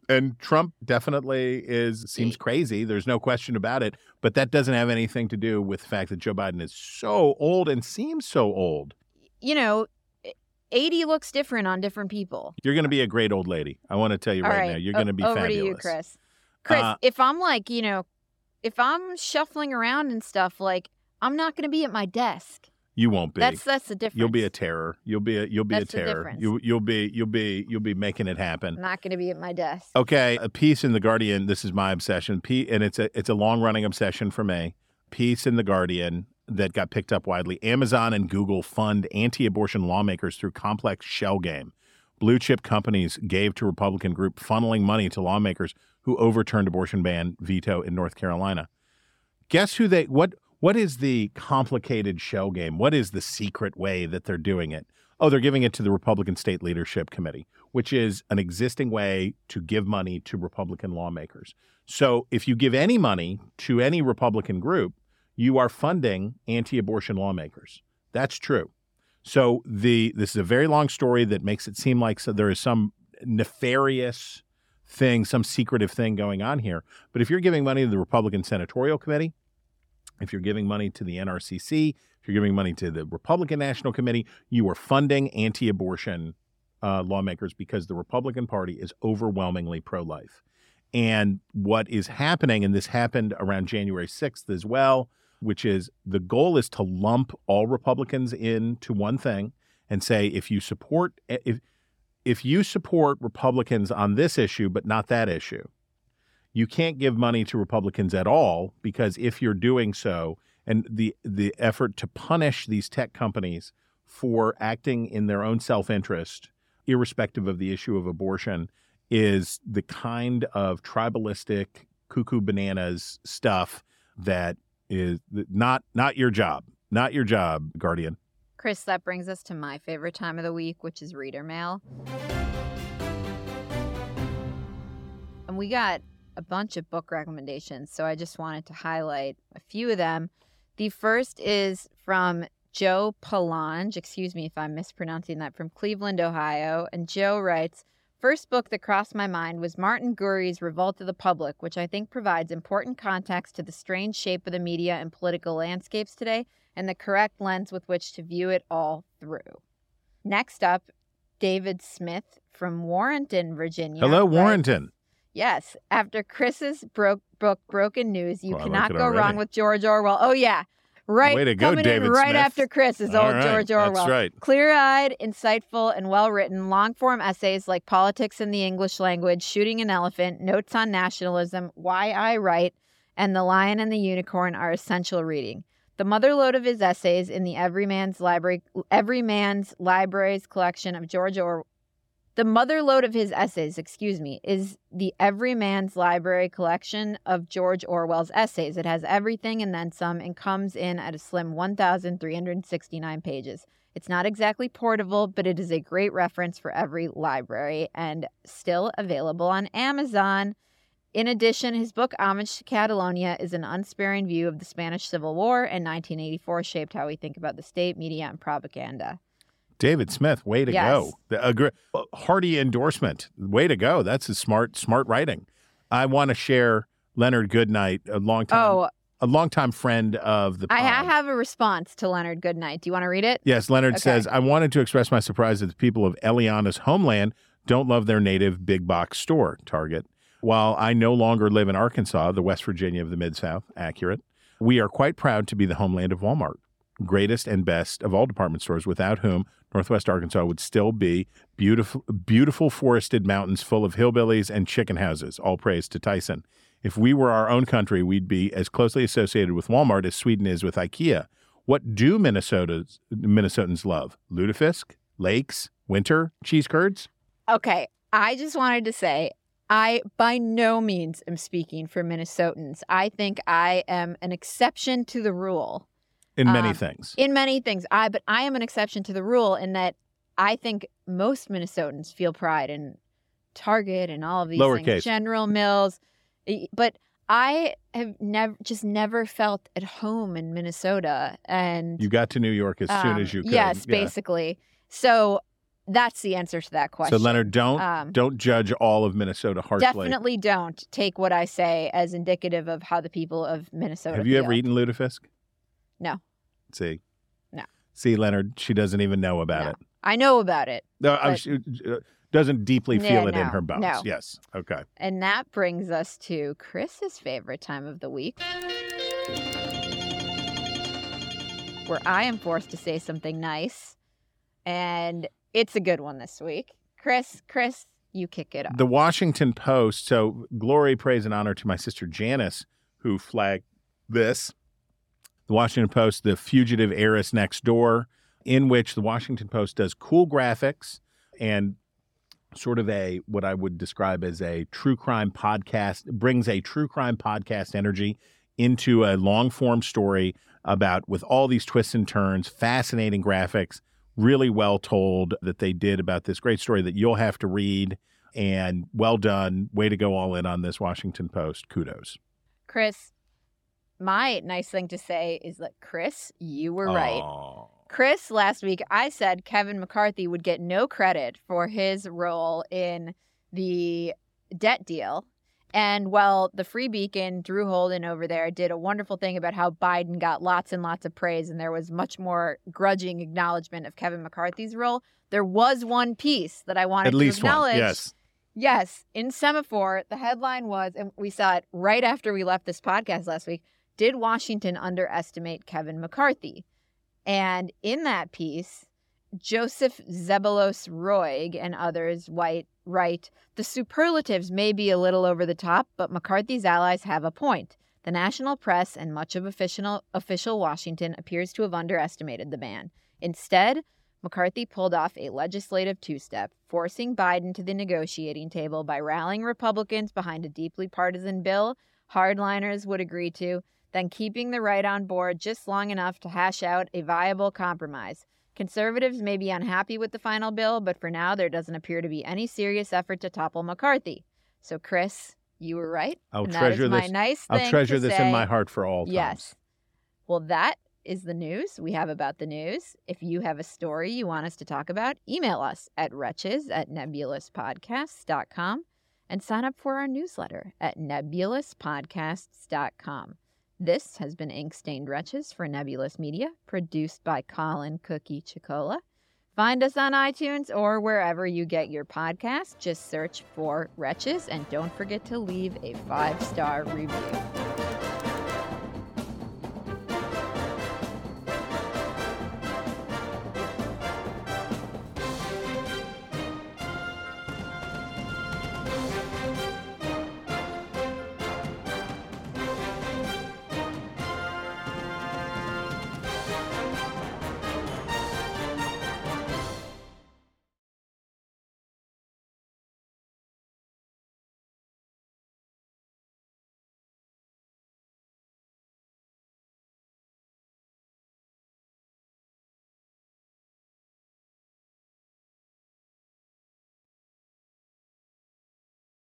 [SPEAKER 2] and Trump definitely is seems crazy. There's no question about it. But that doesn't have anything to do with the fact that Joe Biden is so old and seems so old.
[SPEAKER 1] You know, 80 looks different on different people.
[SPEAKER 2] You're going to be a great old lady. I want to tell you right,
[SPEAKER 1] right,
[SPEAKER 2] now. You're
[SPEAKER 1] o-
[SPEAKER 2] going to be
[SPEAKER 1] over
[SPEAKER 2] fabulous.
[SPEAKER 1] to you, Chris. Chris,
[SPEAKER 2] Uh,
[SPEAKER 1] if I'm like, you know, if I'm shuffling around and stuff, like I'm not going to be at my desk.
[SPEAKER 2] You won't be.
[SPEAKER 1] That's that's the difference.
[SPEAKER 2] You'll be a terror. You'll be a you'll be
[SPEAKER 1] That's
[SPEAKER 2] a terror. You you'll be you'll be you'll be making it happen.
[SPEAKER 1] I'm not going to be at my desk.
[SPEAKER 2] Okay, a piece in the Guardian. This is my obsession. P, and it's a it's a long running obsession for me. Piece in the Guardian that got picked up widely. Amazon and Google fund anti-abortion lawmakers through complex shell game. Blue chip companies gave to Republican group funneling money to lawmakers who overturned abortion ban veto in North Carolina. Guess who they what What is the complicated shell game? What is the secret way that they're doing it? Oh, they're giving it to the Republican State Leadership Committee, which is an existing way to give money to Republican lawmakers. So if you give any money to any Republican group, you are funding anti-abortion lawmakers. That's true. So the this is a very long story that makes it seem like so there is some nefarious thing, some secretive thing going on here. But if you're giving money to the Republican Senatorial Committee, if you're giving money to the NRCC, if you're giving money to the Republican National Committee, you are funding anti-abortion uh, lawmakers because the Republican Party is overwhelmingly pro-life. And what is happening, and this happened around January 6th as well, which is the goal is to lump all Republicans into one thing and say if you support eh, if if you support Republicans on this issue but not that issue, you can't give money to Republicans at all because if you're doing so and the the effort to punish these tech companies for acting in their own self-interest irrespective of the issue of abortion is the kind of tribalistic cuckoo bananas stuff that is not not your job. Not your job, Guardian.
[SPEAKER 1] Chris, that brings us to my favorite time of the week, which is reader mail. And we got a bunch of book recommendations, so I just wanted to highlight a few of them. The first is from Joe Palange, excuse me if I'm mispronouncing that, from Cleveland, Ohio. And Joe writes, First book that crossed my mind was Martin Gurri's Revolt of the Public, which I think provides important context to the strange shape of the media and political landscapes today and the correct lens with which to view it all through. Next up, David Smith from Warrenton, Virginia.
[SPEAKER 2] Hello, Warrenton.
[SPEAKER 1] Yes. After Chris's broke book Broken News, you
[SPEAKER 2] Well, like
[SPEAKER 1] cannot
[SPEAKER 2] it
[SPEAKER 1] go wrong with George Orwell. Oh yeah. Right.
[SPEAKER 2] Way to go,
[SPEAKER 1] coming
[SPEAKER 2] David
[SPEAKER 1] in right
[SPEAKER 2] Smith.
[SPEAKER 1] after Chris is
[SPEAKER 2] All
[SPEAKER 1] old
[SPEAKER 2] right,
[SPEAKER 1] George
[SPEAKER 2] that's
[SPEAKER 1] Orwell.
[SPEAKER 2] right.
[SPEAKER 1] Clear-eyed, insightful, and well-written long-form essays like Politics in the English Language, Shooting an Elephant, Notes on Nationalism, Why I Write, and The Lion and the Unicorn are essential reading. The motherlode of his essays in the Everyman's Library Everyman's Libraries collection of George Orwell the motherlode of his essays, excuse me, is the Everyman's Library collection of George Orwell's essays. It has everything and then some and comes in at a slim 1,369 pages. It's not exactly portable, but it is a great reference for every library and still available on Amazon. In addition, his book Homage to Catalonia is an unsparing view of the Spanish Civil War and 1984 shaped how we think about the state, media, and propaganda.
[SPEAKER 2] David Smith, way to
[SPEAKER 1] Yes.
[SPEAKER 2] go. The, a gr- hearty endorsement. Way to go. That's a smart, smart writing. I want to share Leonard Goodnight, a long time,
[SPEAKER 1] Oh,
[SPEAKER 2] a longtime friend of the
[SPEAKER 1] I ha- have a response to Leonard Goodnight. Do you want to read it?
[SPEAKER 2] Yes, Leonard
[SPEAKER 1] Okay.
[SPEAKER 2] says, I wanted to express my surprise that the people of Eliana's homeland don't love their native big box store, Target. While I no longer live in Arkansas, the West Virginia of the Mid South, accurate, we are quite proud to be the homeland of Walmart, greatest and best of all department stores, without whom Northwest Arkansas would still be beautiful, beautiful forested mountains full of hillbillies and chicken houses. All praise to Tyson. If we were our own country, we'd be as closely associated with Walmart as Sweden is with IKEA. What do Minnesota's Minnesotans love? Lutefisk, lakes, winter, cheese curds?
[SPEAKER 1] Okay. I just wanted to say I by no means am speaking for Minnesotans. I think I am an exception to the rule.
[SPEAKER 2] In many
[SPEAKER 1] Um,
[SPEAKER 2] things.
[SPEAKER 1] In many things. I but I am an exception to the rule in that I think most Minnesotans feel pride in Target and all of these
[SPEAKER 2] Lowercase.
[SPEAKER 1] things. General Mills. But I have never just never felt at home in Minnesota and
[SPEAKER 2] You got to New York as soon
[SPEAKER 1] um,
[SPEAKER 2] as you could.
[SPEAKER 1] Yes,
[SPEAKER 2] Yeah.
[SPEAKER 1] basically. So that's the answer to that question.
[SPEAKER 2] So Leonard, don't
[SPEAKER 1] Um,
[SPEAKER 2] don't judge all of Minnesota harshly.
[SPEAKER 1] Definitely don't take what I say as indicative of how the people of Minnesota
[SPEAKER 2] Have you
[SPEAKER 1] feel.
[SPEAKER 2] ever eaten lutefisk?
[SPEAKER 1] No.
[SPEAKER 2] See.
[SPEAKER 1] No.
[SPEAKER 2] See, Leonard, she doesn't even know about
[SPEAKER 1] No.
[SPEAKER 2] it.
[SPEAKER 1] I know about it.
[SPEAKER 2] No,
[SPEAKER 1] But-
[SPEAKER 2] she uh, doesn't deeply
[SPEAKER 1] Yeah,
[SPEAKER 2] feel it in her bones.
[SPEAKER 1] no.
[SPEAKER 2] Yes. Okay.
[SPEAKER 1] And that brings us to Chris's favorite time of the week. Where I am forced to say something nice. And it's a good one this week. Chris, Chris, you kick it off.
[SPEAKER 2] The Washington Post. So, glory, praise, and honor to my sister Janice, who flagged this. The Washington Post, the fugitive heiress next door, in which the Washington Post does cool graphics and sort of a what I would describe as a true crime podcast, brings a true crime podcast energy into a long form story about with all these twists and turns, fascinating graphics, really well told that they did about this great story that you'll have to read. And well done. Way to go all in on this Washington Post. Kudos.
[SPEAKER 1] Chris, my nice thing to say is that Chris, you were right. Chris, last week I said Kevin McCarthy would get no credit for his role in the debt deal. And well, the Free Beacon, Drew Holden over there, did a wonderful thing about how Biden got lots and lots of praise, and there was much more grudging acknowledgement of Kevin McCarthy's role. There was one piece that I wanted
[SPEAKER 2] At
[SPEAKER 1] to
[SPEAKER 2] least
[SPEAKER 1] acknowledge.
[SPEAKER 2] one. Yes.
[SPEAKER 1] Yes, in Semafor, the headline was, and we saw it right after we left this podcast last week Did Washington underestimate Kevin McCarthy? And in that piece, Joseph Zeballos Roig and others white, write The superlatives may be a little over the top, but McCarthy's allies have a point. The national press and much of official, official Washington appears to have underestimated the man. Instead, McCarthy pulled off a legislative two step, forcing Biden to the negotiating table by rallying Republicans behind a deeply partisan bill hardliners would agree to, then keeping the right on board just long enough to hash out a viable compromise. Conservatives may be unhappy with the final bill, but for now, there doesn't appear to be any serious effort to topple McCarthy. So, Chris, you were right.
[SPEAKER 2] I'll treasure this.
[SPEAKER 1] nice
[SPEAKER 2] I'll treasure this
[SPEAKER 1] say.
[SPEAKER 2] in my heart for all times.
[SPEAKER 1] Yes. Well, that is the news we have about the news. If you have a story you want us to talk about, email us at wretches at nebulouspodcasts.com and sign up for our newsletter at nebulouspodcasts.com. This has been Ink Stained Wretches for Nebulous Media, produced by Colin Cookie Chicola. Find us on iTunes or wherever you get your podcasts. Just search for Wretches and don't forget to leave a five star review.